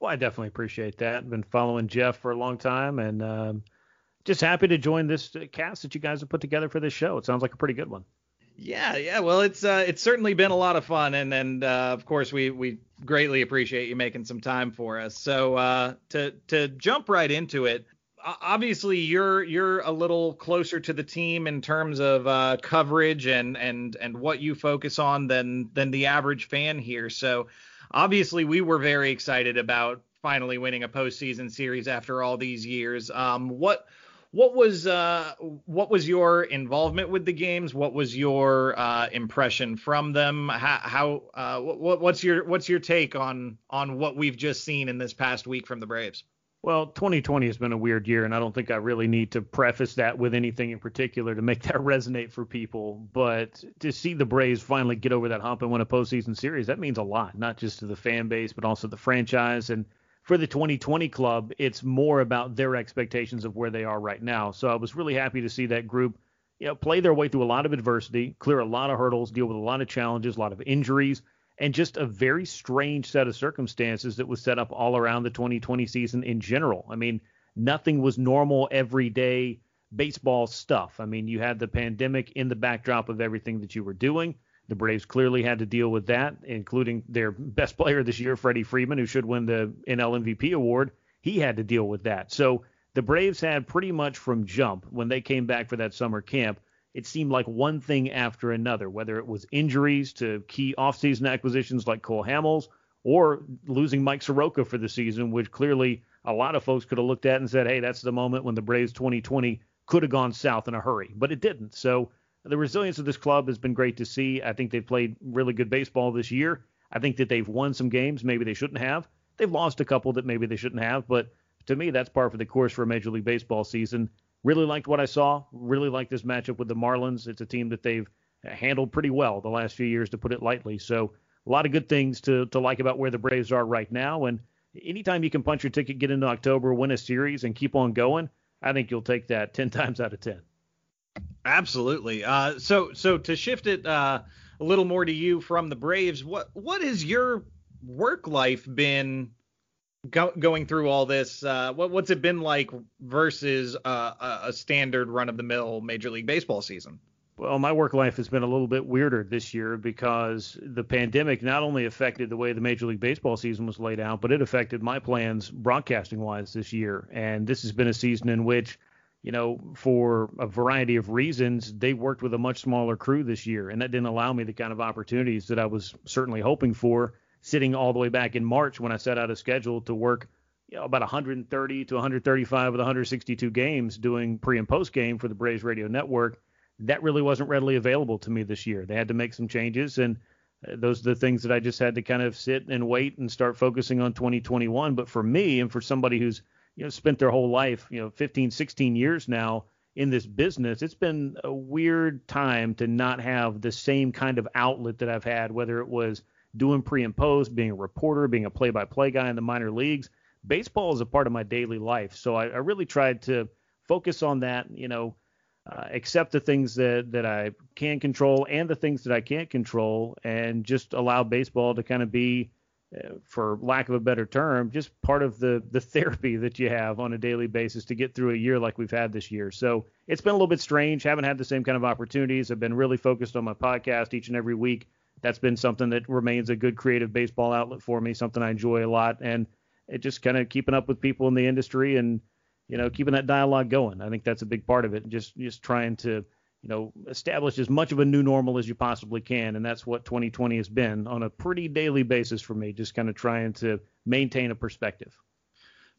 Well, I definitely appreciate that. I've been following Jeff for a long time and um, just happy to join this cast that you guys have put together for this show. It sounds like a pretty good one. Yeah, yeah. Well, it's uh, it's certainly been a lot of fun, and and uh, of course we we greatly appreciate you making some time for us. So uh, to to jump right into it, obviously you're you're a little closer to the team in terms of uh, coverage and and and what you focus on than than the average fan here. So obviously we were very excited about finally winning a postseason series after all these years. Um, what what was uh, what was your involvement with the games? What was your uh, impression from them? How, how uh, what, what's your what's your take on on what we've just seen in this past week from the Braves? Well, 2020 has been a weird year, and I don't think I really need to preface that with anything in particular to make that resonate for people. But to see the Braves finally get over that hump and win a postseason series, that means a lot, not just to the fan base, but also the franchise. And for the 2020 club, it's more about their expectations of where they are right now. So I was really happy to see that group, you know, play their way through a lot of adversity, clear a lot of hurdles, deal with a lot of challenges, a lot of injuries and just a very strange set of circumstances that was set up all around the 2020 season in general. I mean, nothing was normal everyday baseball stuff. I mean, you had the pandemic in the backdrop of everything that you were doing. The Braves clearly had to deal with that, including their best player this year, Freddie Freeman, who should win the NL MVP award. He had to deal with that. So the Braves had pretty much from jump when they came back for that summer camp it seemed like one thing after another, whether it was injuries to key offseason acquisitions like Cole Hamels or losing Mike Soroka for the season, which clearly a lot of folks could have looked at and said, hey, that's the moment when the Braves 2020 could have gone south in a hurry, but it didn't. So the resilience of this club has been great to see. I think they've played really good baseball this year. I think that they've won some games maybe they shouldn't have. They've lost a couple that maybe they shouldn't have, but to me, that's par for the course for a Major League Baseball season. Really liked what I saw. Really liked this matchup with the Marlins. It's a team that they've handled pretty well the last few years, to put it lightly. So a lot of good things to to like about where the Braves are right now. And anytime you can punch your ticket, get into October, win a series, and keep on going, I think you'll take that ten times out of ten. Absolutely. Uh, so so to shift it uh, a little more to you from the Braves, what what has your work life been go, going through all this, uh, what, what's it been like versus uh, a standard run of the mill Major League Baseball season? Well, my work life has been a little bit weirder this year because the pandemic not only affected the way the Major League Baseball season was laid out, but it affected my plans broadcasting wise this year. And this has been a season in which, you know, for a variety of reasons, they worked with a much smaller crew this year. And that didn't allow me the kind of opportunities that I was certainly hoping for sitting all the way back in March when I set out a schedule to work you know, about 130 to 135 with 162 games doing pre and post game for the Braves radio network. That really wasn't readily available to me this year. They had to make some changes, and uh, those are the things that I just had to kind of sit and wait and start focusing on 2021. But for me, and for somebody who's you know spent their whole life, you know, 15, 16 years now in this business, it's been a weird time to not have the same kind of outlet that I've had, whether it was doing pre and post, being a reporter, being a play by play guy in the minor leagues. Baseball is a part of my daily life. So I, I really tried to focus on that, you know, uh, accept the things that, that I can control and the things that I can't control, and just allow baseball to kind of be, uh, for lack of a better term, just part of the the therapy that you have on a daily basis to get through a year like we've had this year. So it's been a little bit strange. Haven't had the same kind of opportunities. I've been really focused on my podcast each and every week that's been something that remains a good creative baseball outlet for me, something I enjoy a lot, and it just kind of keeping up with people in the industry and you know keeping that dialogue going. I think that's a big part of it. Just just trying to you know establish as much of a new normal as you possibly can, and that's what 2020 has been on a pretty daily basis for me. Just kind of trying to maintain a perspective.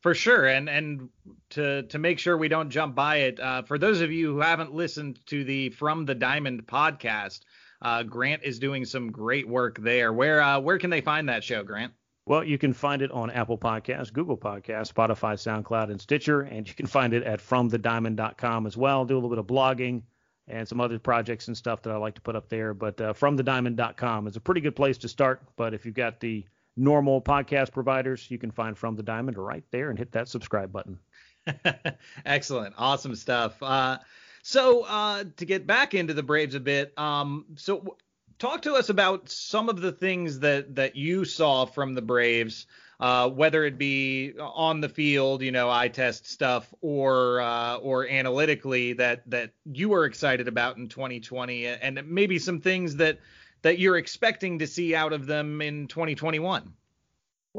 For sure, and and to to make sure we don't jump by it, uh, for those of you who haven't listened to the From the Diamond podcast, uh, Grant is doing some great work there. Where uh, where can they find that show, Grant? Well, you can find it on Apple Podcasts, Google Podcasts, Spotify, SoundCloud, and Stitcher, and you can find it at FromTheDiamond.com as well. Do a little bit of blogging and some other projects and stuff that I like to put up there. But uh, FromTheDiamond.com is a pretty good place to start. But if you've got the normal podcast providers, you can find From the Diamond right there and hit that subscribe button. Excellent, awesome stuff. Uh, so uh, to get back into the Braves a bit, um, so talk to us about some of the things that that you saw from the Braves, uh, whether it be on the field, you know, eye test stuff, or uh, or analytically that that you were excited about in 2020, and maybe some things that that you're expecting to see out of them in 2021.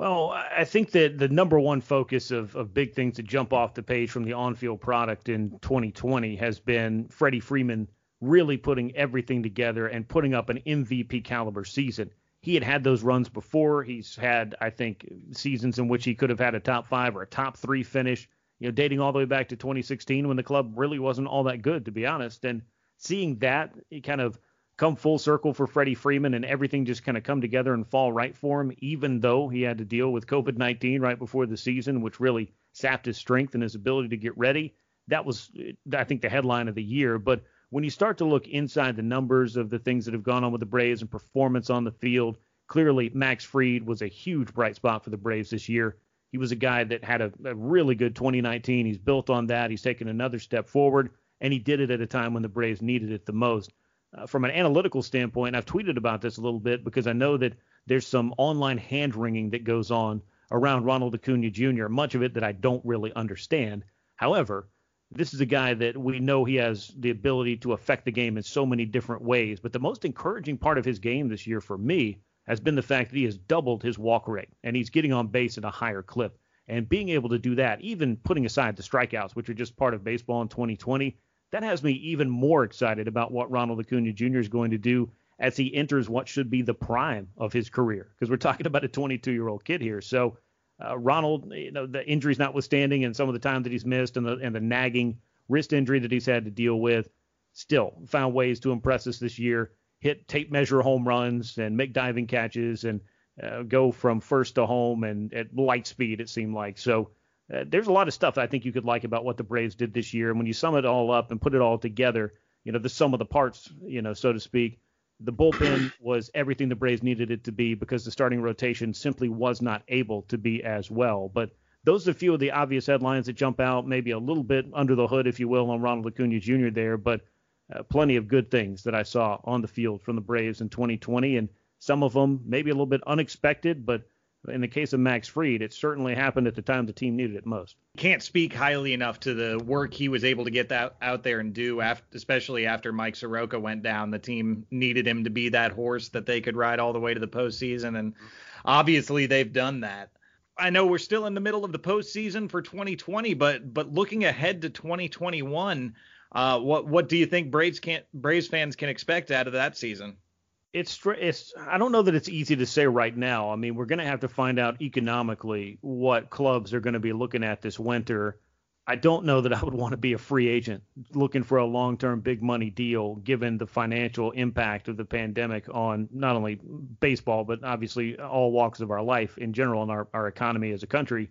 Well, I think that the number one focus of, of big things to jump off the page from the on field product in 2020 has been Freddie Freeman really putting everything together and putting up an MVP caliber season. He had had those runs before. He's had, I think, seasons in which he could have had a top five or a top three finish, you know, dating all the way back to 2016 when the club really wasn't all that good, to be honest. And seeing that he kind of come full circle for Freddie Freeman and everything just kind of come together and fall right for him, even though he had to deal with COVID 19 right before the season, which really sapped his strength and his ability to get ready. That was, uh, I think, the headline of the year. But when you start to look inside the numbers of the things that have gone on with the Braves and performance on the field, clearly Max Fried was a huge bright spot for the Braves this year. He was a guy that had a, a really good 2019. He's built on that. He's taken another step forward, and he did it at a time when the Braves needed it the most uh, from an analytical standpoint, I've tweeted about this a little bit because I know that there's some online hand wringing that goes on around Ronald Acuna Jr., much of it that I don't really understand. However, this is a guy that we know he has the ability to affect the game in so many different ways. But the most encouraging part of his game this year for me has been the fact that he has doubled his walk rate and he's getting on base at a higher clip. And being able to do that, even putting aside the strikeouts, which are just part of baseball in 2020, that has me even more excited about what Ronald Acuna Jr. is going to do as he enters what should be the prime of his career. Because we're talking about a 22 year old kid here. So uh, Ronald, you know, the injuries notwithstanding, and some of the time that he's missed, and the and the nagging wrist injury that he's had to deal with, still found ways to impress us this year. Hit tape measure home runs and make diving catches and uh, go from first to home and at light speed. It seemed like so uh, there's a lot of stuff I think you could like about what the Braves did this year. And when you sum it all up and put it all together, you know, the sum of the parts, you know, so to speak, the bullpen was everything the Braves needed it to be because the starting rotation simply was not able to be as well. But those are a few of the obvious headlines that jump out, maybe a little bit under the hood, if you will, on Ronald Acuna Jr. there, but uh, plenty of good things that I saw on the field from the Braves in 2020, and some of them maybe a little bit unexpected, but in the case of Max Fried, it certainly happened at the time the team needed it most. Can't speak highly enough to the work he was able to get that out there and do, after, especially after Mike Soroka went down. The team needed him to be that horse that they could ride all the way to the postseason, and obviously they've done that. I know we're still in the middle of the postseason for 2020, but but looking ahead to 2021, uh, what what do you think Braves can Braves fans can expect out of that season? It's it's I don't know that it's easy to say right now. I mean, we're going to have to find out economically what clubs are going to be looking at this winter. I don't know that I would want to be a free agent looking for a long-term big money deal given the financial impact of the pandemic on not only baseball but obviously all walks of our life in general and our, our economy as a country.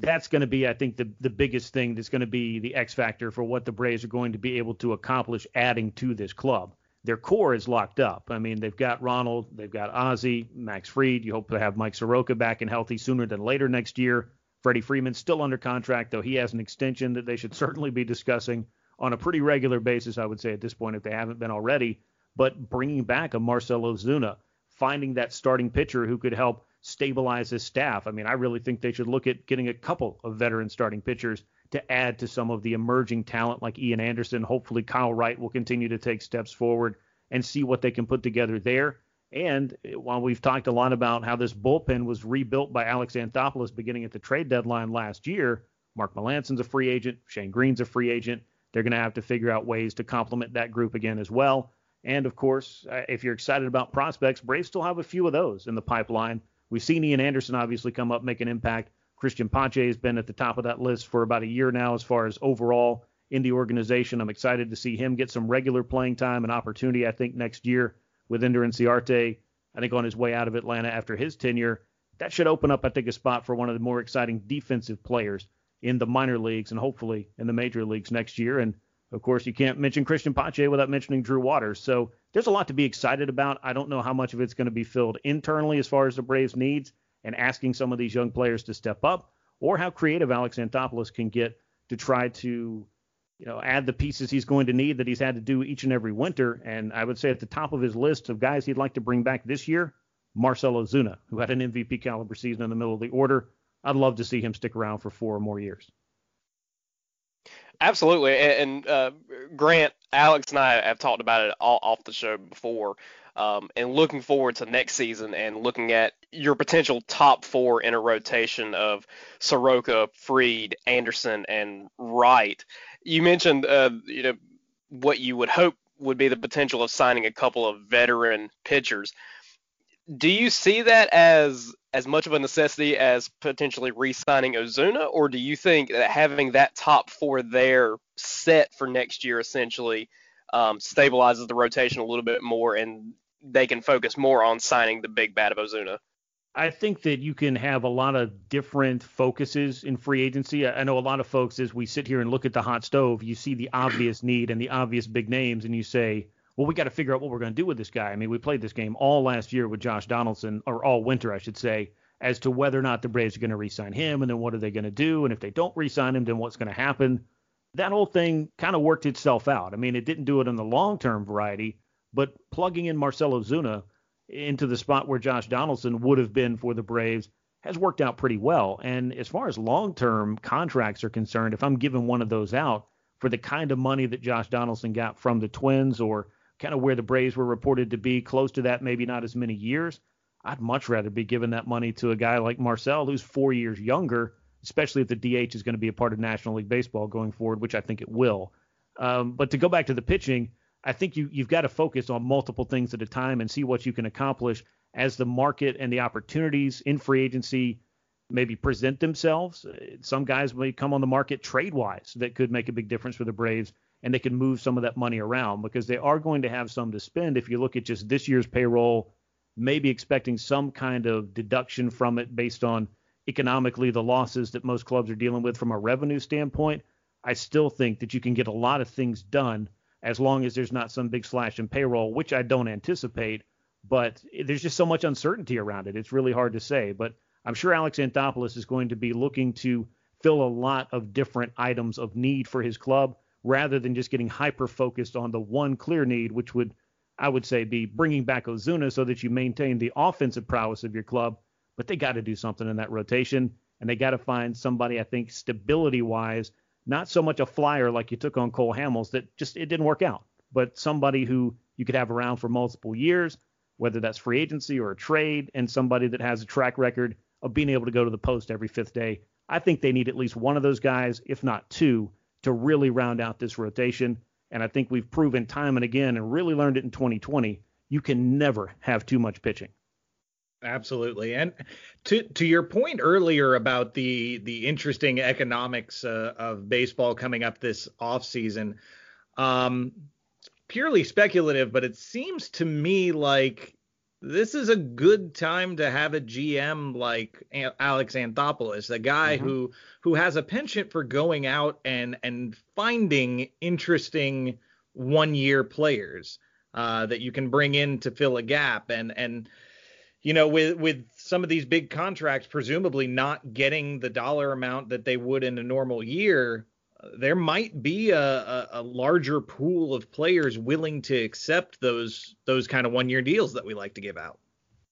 That's going to be, I think, the the biggest thing that's going to be the X factor for what the Braves are going to be able to accomplish adding to this club their core is locked up. I mean, they've got Ronald, they've got Ozzie, Max Fried. You hope to have Mike Soroka back and healthy sooner than later next year. Freddie Freeman's still under contract, though he has an extension that they should certainly be discussing on a pretty regular basis, I would say, at this point, if they haven't been already. But bringing back a Marcell Ozuna, finding that starting pitcher who could help stabilize his staff. I mean, I really think they should look at getting a couple of veteran starting pitchers to add to some of the emerging talent like Ian Anderson. Hopefully, Kyle Wright will continue to take steps forward and see what they can put together there. And while we've talked a lot about how this bullpen was rebuilt by Alex Anthopoulos beginning at the trade deadline last year, Mark Melancon's a free agent, Shane Greene's a free agent. They're going to have to figure out ways to complement that group again as well. And of course, uh, if you're excited about prospects, Braves still have a few of those in the pipeline. We've seen Ian Anderson obviously come up, make an impact. Cristian Pache has been at the top of that list for about a year now as far as overall in the organization. I'm excited to see him get some regular playing time and opportunity, I think, next year with Ender Inciarte. I think on his way out of Atlanta after his tenure, that should open up, I think, a spot for one of the more exciting defensive players in the minor leagues and hopefully in the major leagues next year. And of course, you can't mention Cristian Pache without mentioning Drew Waters. So there's a lot to be excited about. I don't know how much of it's going to be filled internally as far as the Braves needs and asking some of these young players to step up, or how creative Alex Anthopoulos can get to try to, you know, add the pieces he's going to need that he's had to do each and every winter. And I would say at the top of his list of guys he'd like to bring back this year, Marcell Ozuna, who had an MVP caliber season in the middle of the order. I'd love to see him stick around for four or more years. Absolutely, and, uh, Grant, Alex, and I have talked about it all off the show before, um, and looking forward to next season and looking at your potential top four in a rotation of Soroka, Fried, Anderson, and Wright. You mentioned, uh, you know, what you would hope would be the potential of signing a couple of veteran pitchers do you see that as as much of a necessity as potentially re-signing Ozuna, or do you think that having that top four there set for next year essentially um, stabilizes the rotation a little bit more, and they can focus more on signing the big bat of Ozuna? I think that you can have a lot of different focuses in free agency. I know a lot of folks, as we sit here and look at the hot stove, you see the obvious need and the obvious big names, and you say, well, we got to figure out what we're going to do with this guy. I mean, we played this game all last year with Josh Donaldson, or all winter, I should say, as to whether or not the Braves are going to re-sign him, and then what are they going to do, and if they don't re-sign him, then what's going to happen. That whole thing kind of worked itself out. I mean, it didn't do it in the long-term variety, but plugging in Marcell Ozuna into the spot where Josh Donaldson would have been for the Braves has worked out pretty well. And as far as long-term contracts are concerned, if I'm giving one of those out for the kind of money that Josh Donaldson got from the Twins or kind of where the Braves were reported to be, close to that, maybe not as many years. I'd much rather be giving that money to a guy like Marcell, who's four years younger, especially if the DH is going to be a part of National League Baseball going forward, which I think it will. Um, but to go back to the pitching, I think you, you've got to focus on multiple things at a time and see what you can accomplish as the market and the opportunities in free agency maybe present themselves. Some guys may come on the market trade wise that could make a big difference for the Braves and they can move some of that money around because they are going to have some to spend. If you look at just this year's payroll, maybe expecting some kind of deduction from it based on economically the losses that most clubs are dealing with from a revenue standpoint, I still think that you can get a lot of things done as long as there's not some big slash in payroll, which I don't anticipate. But there's just so much uncertainty around it. It's really hard to say. But I'm sure Alex Anthopoulos is going to be looking to fill a lot of different items of need for his club rather than just getting hyper focused on the one clear need, which would, I would say, be bringing back Ozuna so that you maintain the offensive prowess of your club. But they got to do something in that rotation, and they got to find somebody, I think, stability wise, not so much a flyer like you took on Cole Hamels that just it didn't work out, but somebody who you could have around for multiple years, whether that's free agency or a trade, and somebody that has a track record of being able to go to the post every fifth day. I think they need at least one of those guys, if not two, to really round out this rotation. And I think we've proven time and again and really learned it in 2020. You can never have too much pitching. Absolutely. And to to your point earlier about the the interesting economics uh, of baseball coming up this offseason, um purely speculative, but it seems to me like this is a good time to have a GM like Alex Anthopoulos, a guy mm-hmm. who who has a penchant for going out and and finding interesting one year players uh, that you can bring in to fill a gap and and you know with with some of these big contracts presumably not getting the dollar amount that they would in a normal year there might be a, a, a, larger pool of players willing to accept those those kind of one year deals that we like to give out.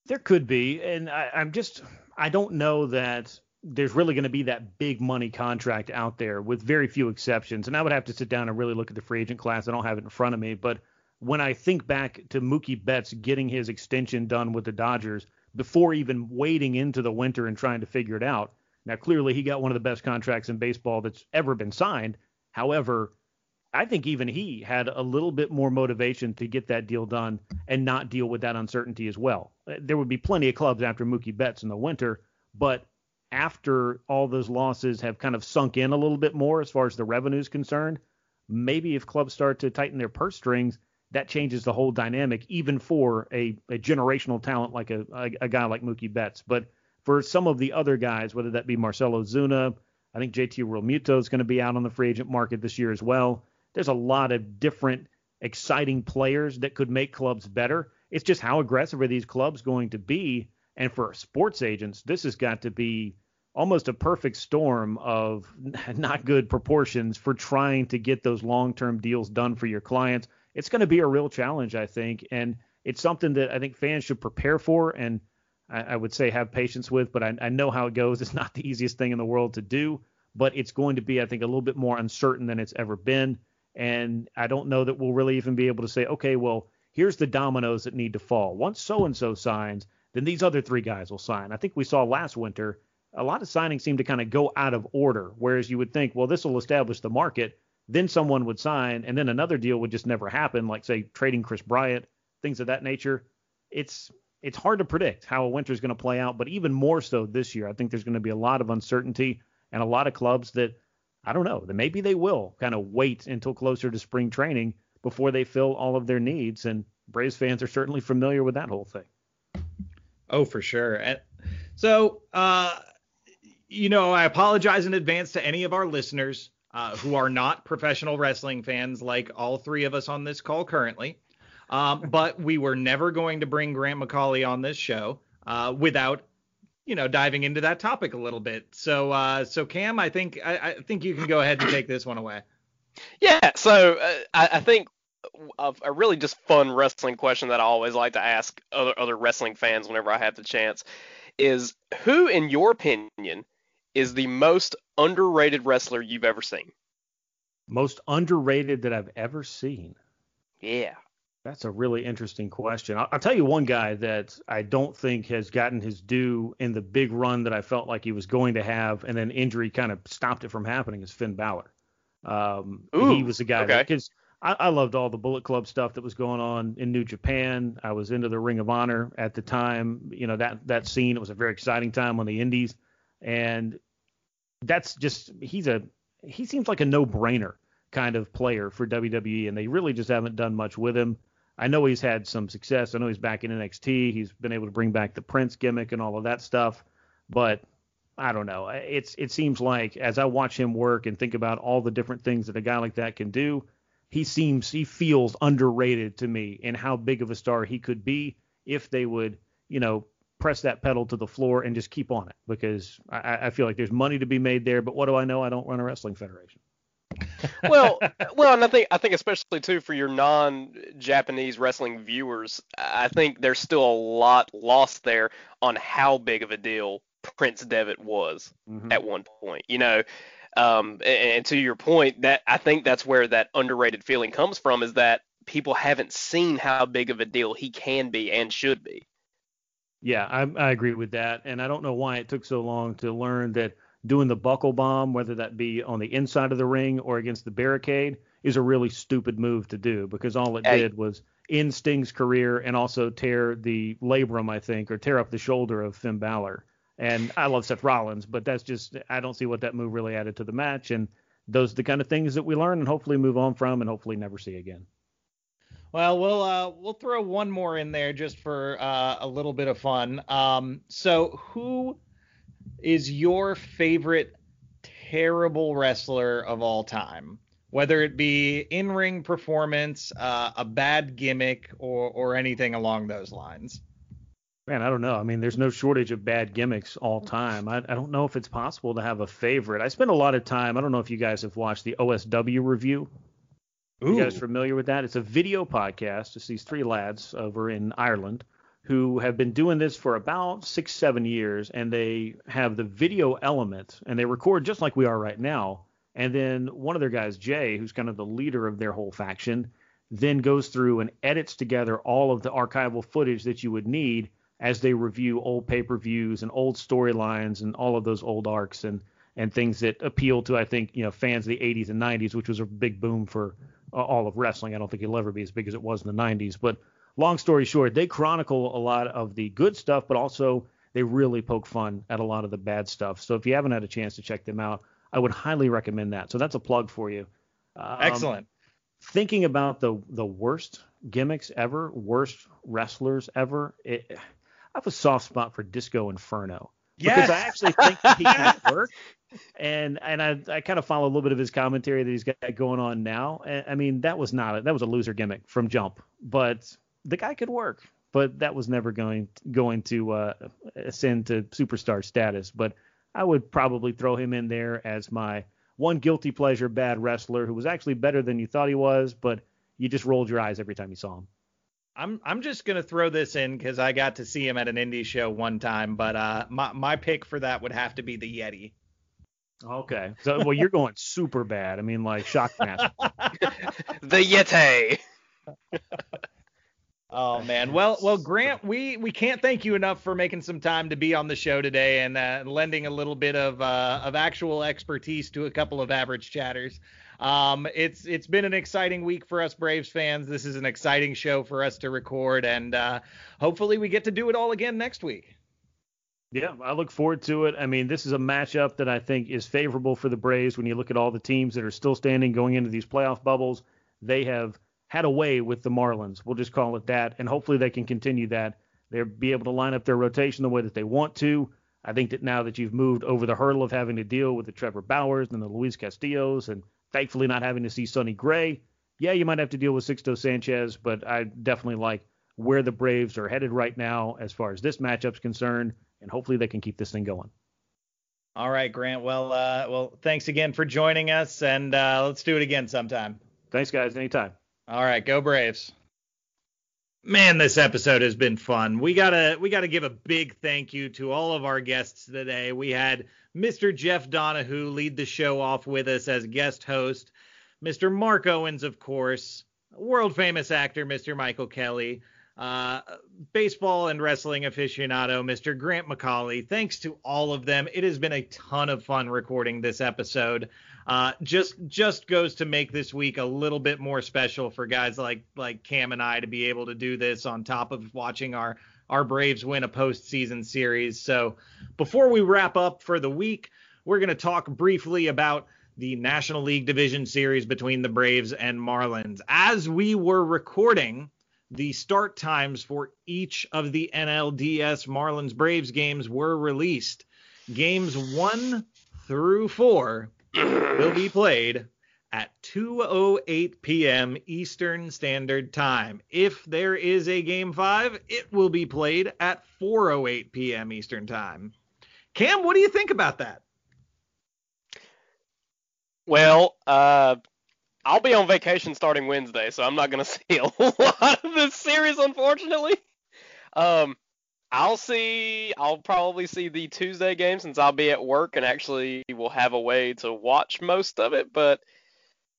There could be, and I, I'm just I don't know that there's really going to be that big money contract out there with very few exceptions. And I would have to sit down and really look at the free agent class. I don't have it in front of me, but when I think back to Mookie Betts getting his extension done with the Dodgers before even wading into the winter and trying to figure it out. Now, clearly, he got one of the best contracts in baseball that's ever been signed. However, I think even he had a little bit more motivation to get that deal done and not deal with that uncertainty as well. Uh, there would be plenty of clubs after Mookie Betts in the winter, but after all those losses have kind of sunk in a little bit more as far as the revenue is concerned, maybe if clubs start to tighten their purse strings, that changes the whole dynamic, even for a, a generational talent like a, a, a guy like Mookie Betts. But for some of the other guys, whether that be Marcell Ozuna, I think JT Realmuto is going to be out on the free agent market this year as well. There's a lot of different exciting players that could make clubs better. It's just how aggressive are these clubs going to be? And for sports agents, this has got to be almost a perfect storm of not good proportions for trying to get those long-term deals done for your clients. It's going to be a real challenge, I think, and it's something that I think fans should prepare for and I, I would say have patience with. But I, I know how it goes. It's not the easiest thing in the world to do, but it's going to be, I think, a little bit more uncertain than it's ever been. And I don't know that we'll really even be able to say, okay, well, here's the dominoes that need to fall. Once so and so signs, then these other three guys will sign. I think we saw last winter a lot of signings seem to kind of go out of order, whereas you would think, well, this will establish the market. Then someone would sign, and then another deal would just never happen, like say trading Kris Bryant, things of that nature. It's it's hard to predict how a winter is going to play out, but even more so this year, I think there's going to be a lot of uncertainty and a lot of clubs that I don't know that maybe they will kind of wait until closer to spring training before they fill all of their needs. And Braves fans are certainly familiar with that whole thing. Oh, for sure. So, uh, you know, I apologize in advance to any of our listeners uh, who are not professional wrestling fans, like all three of us on this call currently. Um, but we were never going to bring Grant McAuley on this show uh, without, you know, diving into that topic a little bit. So, uh, so Cam, I think I, I, think you can go ahead and take this one away. Yeah. So uh, I, I think a, a really just fun wrestling question that I always like to ask other other wrestling fans whenever I have the chance is who, in your opinion, is the most underrated wrestler you've ever seen? Most underrated that I've ever seen. Yeah. That's a really interesting question. I'll, I'll, tell you one guy that I don't think has gotten his due in the big run that I felt like he was going to have, and then injury kind of stopped it from happening. Is Finn Balor? Um, Ooh, he was a guy okay. because I, I loved all the Bullet Club stuff that was going on in New Japan. I was into the Ring of Honor at the time. You know that that scene. It was a very exciting time on the Indies, and that's just he's a he seems like a no-brainer kind of player for WWE, and they really just haven't done much with him. I know he's had some success. I know he's back in NXT. He's been able to bring back the Prince gimmick and all of that stuff, but I don't know. It's it seems like as I watch him work and think about all the different things that a guy like that can do, he seems he feels underrated to me in how big of a star he could be if they would, you know, press that pedal to the floor and just keep on it because I, I feel like there's money to be made there. But what do I know? I don't run a wrestling federation. well, well, and I think I think especially too for your non-Japanese wrestling viewers, I think there's still a lot lost there on how big of a deal Prince Devitt was Mhm. at one point. You know, um, and, and to your point, that I think that's where that underrated feeling comes from is that people haven't seen how big of a deal he can be and should be. Yeah, I, I agree with that, and I don't know why it took so long to learn that doing the buckle bomb, whether that be on the inside of the ring or against the barricade, is a really stupid move to do because all it Hey. did was end Sting's career and also tear the labrum, I think, or tear up the shoulder of Finn Balor. And I love Seth Rollins, but that's just I don't see what that move really added to the match. And those are the kind of things that we learn and hopefully move on from and hopefully never see again. Well, we'll uh, we'll throw one more in there just for uh, a little bit of fun. Um, so, who is your favorite terrible wrestler of all time? Whether it be in-ring performance, uh, a bad gimmick, or or anything along those lines. Man, I don't know. I mean, there's no shortage of bad gimmicks all time. I, I don't know if it's possible to have a favorite. I spend a lot of time. I don't know if you guys have watched the OSW review. You guys familiar with that? It's a video podcast. It's these three lads over in Ireland who have been doing this for about six, seven years, and they have the video element, and they record just like we are right now. And then one of their guys, Jay, who's kind of the leader of their whole faction, then goes through and edits together all of the archival footage that you would need as they review old pay-per-views and old storylines and all of those old arcs and and things that appeal to I think you know fans of the 80s and 90s, which was a big boom for all of wrestling. I don't think it'll ever be as big as it was in the 90s, but long story short, they chronicle a lot of the good stuff, but also they really poke fun at a lot of the bad stuff. So if you haven't had a chance to check them out, I would highly recommend that. So that's a plug for you. Um, Excellent. Thinking about the the worst gimmicks ever, worst wrestlers ever, it, I have a soft spot for Disco Inferno because I actually think he can work. And and I I kind of follow a little bit of his commentary that he's got going on now. I mean that was not a, that was a loser gimmick from jump, but the guy could work. But that was never going going to uh, ascend to superstar status. But I would probably throw him in there as my one guilty pleasure bad wrestler who was actually better than you thought he was, but you just rolled your eyes every time you saw him. I'm I'm just gonna throw this in because I got to see him at an indie show one time, but uh, my my pick for that would have to be the Yeti. Okay. So well you're going super bad. I mean like shock Shockmaster. the Yeti. Oh man, well, well, Grant, we we can't thank you enough for making some time to be on the show today and uh, lending a little bit of uh, of actual expertise to a couple of average chatters. Um, it's it's been an exciting week for us Braves fans. This is an exciting show for us to record, and uh, hopefully we get to do it all again next week. Yeah, I look forward to it. I mean, this is a matchup that I think is favorable for the Braves when you look at all the teams that are still standing going into these playoff bubbles. They have had a way with the Marlins. We'll just call it that, and hopefully they can continue that. They'll be able to line up their rotation the way that they want to. I think that now that you've moved over the hurdle of having to deal with the Trevor Bauers and the Luis Castillos, and thankfully not having to see Sonny Gray, yeah, you might have to deal with Sixto Sanchez, but I definitely like where the Braves are headed right now as far as this matchup's concerned, and hopefully they can keep this thing going. All right, Grant. Well, uh, well, thanks again for joining us, and uh, let's do it again sometime. Thanks, guys. Anytime. All right, go Braves. Man, this episode has been fun. We gotta we gotta give a big thank you to all of our guests today. We had Mr. Jeff Donahoo lead the show off with us as guest host. Mr. Mark Owens, of course, world famous actor Mr. Michael Kelly, uh, baseball and wrestling aficionado Mr. Grant McAuley. Thanks to all of them. It has been a ton of fun recording this episode. Uh, just just goes to make this week a little bit more special for guys like like Cam and I to be able to do this on top of watching our our Braves win a postseason series. So before we wrap up for the week, we're going to talk briefly about the National League Division Series between the Braves and Marlins. As we were recording, the start times for each of the NLDS Marlins Braves games were released. Games one through four will be played at 2:08 p.m. Eastern Standard Time. If there is a game 5, it will be played at 4:08 p.m. Eastern Time. Cam, what do you think about that? Well, uh, I'll be on vacation starting Wednesday, so I'm not going to see a lot of this series, unfortunately. Um, I'll see. I'll probably see the Tuesday game since I'll be at work and actually will have a way to watch most of it. But,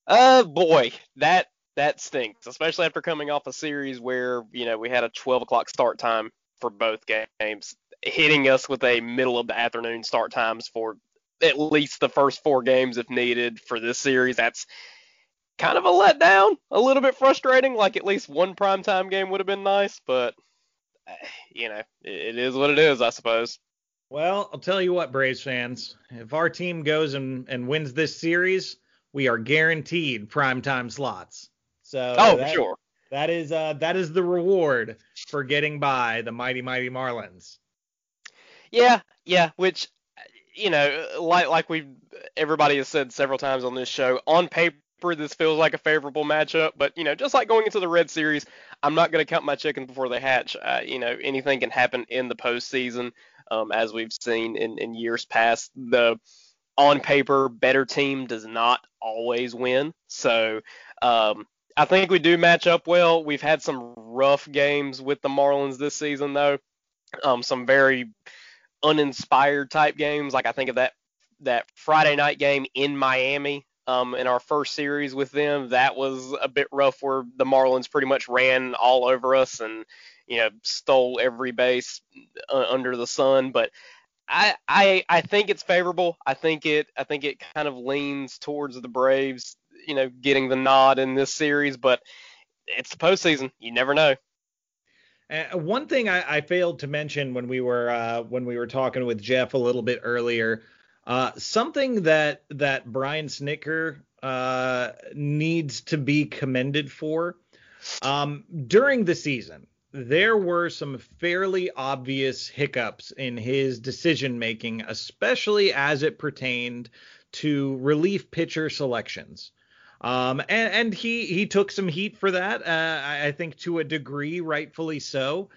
uh, boy, that that stinks, especially after coming off a series where you know we had a 12 o'clock start time for both games, hitting us with a middle of the afternoon start times for at least the first four games if needed for this series. That's kind of a letdown, a little bit frustrating. Like at least one primetime game would have been nice, but you know, it is what it is, I suppose. Well, I'll tell you what, Braves fans, if our team goes and, and wins this series, we are guaranteed primetime slots. So oh, that, sure. That is uh that is the reward for getting by the mighty mighty Marlins. Yeah, yeah, which you know, like like we everybody has said several times on this show, on paper this feels like a favorable matchup, but you know, just like going into the Red Series, I'm not going to count my chickens before they hatch. Uh, you know, anything can happen in the postseason, um, as we've seen in, in years past. The on paper better team does not always win, so um, I think we do match up well. We've had some rough games with the Marlins this season, though. Um, some very uninspired type games, like I think of that that Friday night game in Miami um, in our first series with them. That was a bit rough, where the Marlins pretty much ran all over us and you know stole every base uh, under the sun. But I, I I think it's favorable. I think it I think it kind of leans towards the Braves, you know, getting the nod in this series. But it's the postseason. You never know. Uh, one thing I, I, failed to mention when we were uh, when we were talking with Jeff a little bit earlier, uh, something that that Brian Snitker uh, needs to be commended for um, during the season. There were some fairly obvious hiccups in his decision making, especially as it pertained to relief pitcher selections. Um, and, and he he took some heat for that. Uh, I, I think to a degree, rightfully so.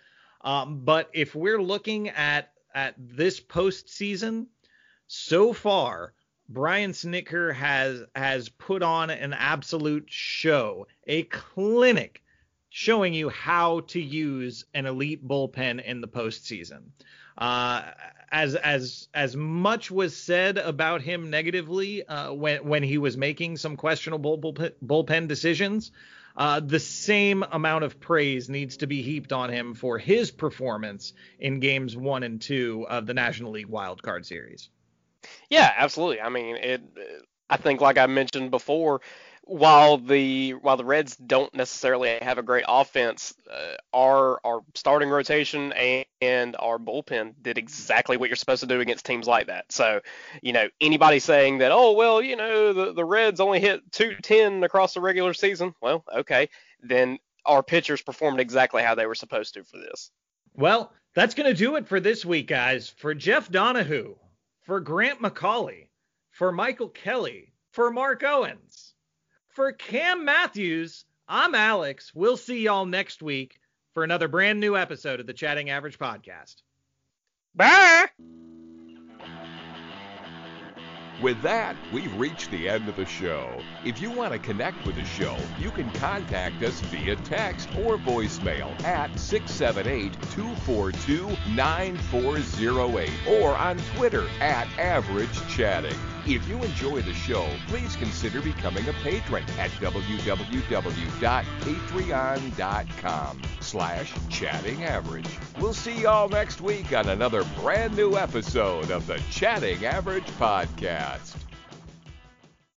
Um, but if we're looking at at this postseason, so far, Brian Snitker has has put on an absolute show, a clinic showing you how to use an elite bullpen in the postseason. Uh, as as as much was said about him negatively uh, when when he was making some questionable bullpen, bullpen decisions, uh, the same amount of praise needs to be heaped on him for his performance in games one and two of the National League Wild Card Series. Yeah, absolutely. I mean, it. I think, like I mentioned before, while the while the Reds don't necessarily have a great offense, uh, our our starting rotation and, and our bullpen did exactly what you're supposed to do against teams like that. So, you know, anybody saying that, oh well, you know, the the Reds only hit 210 across the regular season, well, okay, then our pitchers performed exactly how they were supposed to for this. Well, that's gonna do it for this week, guys. For Jeff Donahoo, for Grant McAuley, for Michael Kelly, for Mark Owens. For Cam Matthews, I'm Alex. We'll see y'all next week for another brand new episode of the Chatting Average podcast. Bye. With that, we've reached the end of the show. If you want to connect with the show, you can contact us via text or voicemail at 678 242 9408 or on Twitter at Average Chatting. If you enjoy the show, please consider becoming a patron at www.patreon.com slash chatting average. We'll see y'all next week on another brand new episode of the Chatting Average Podcast.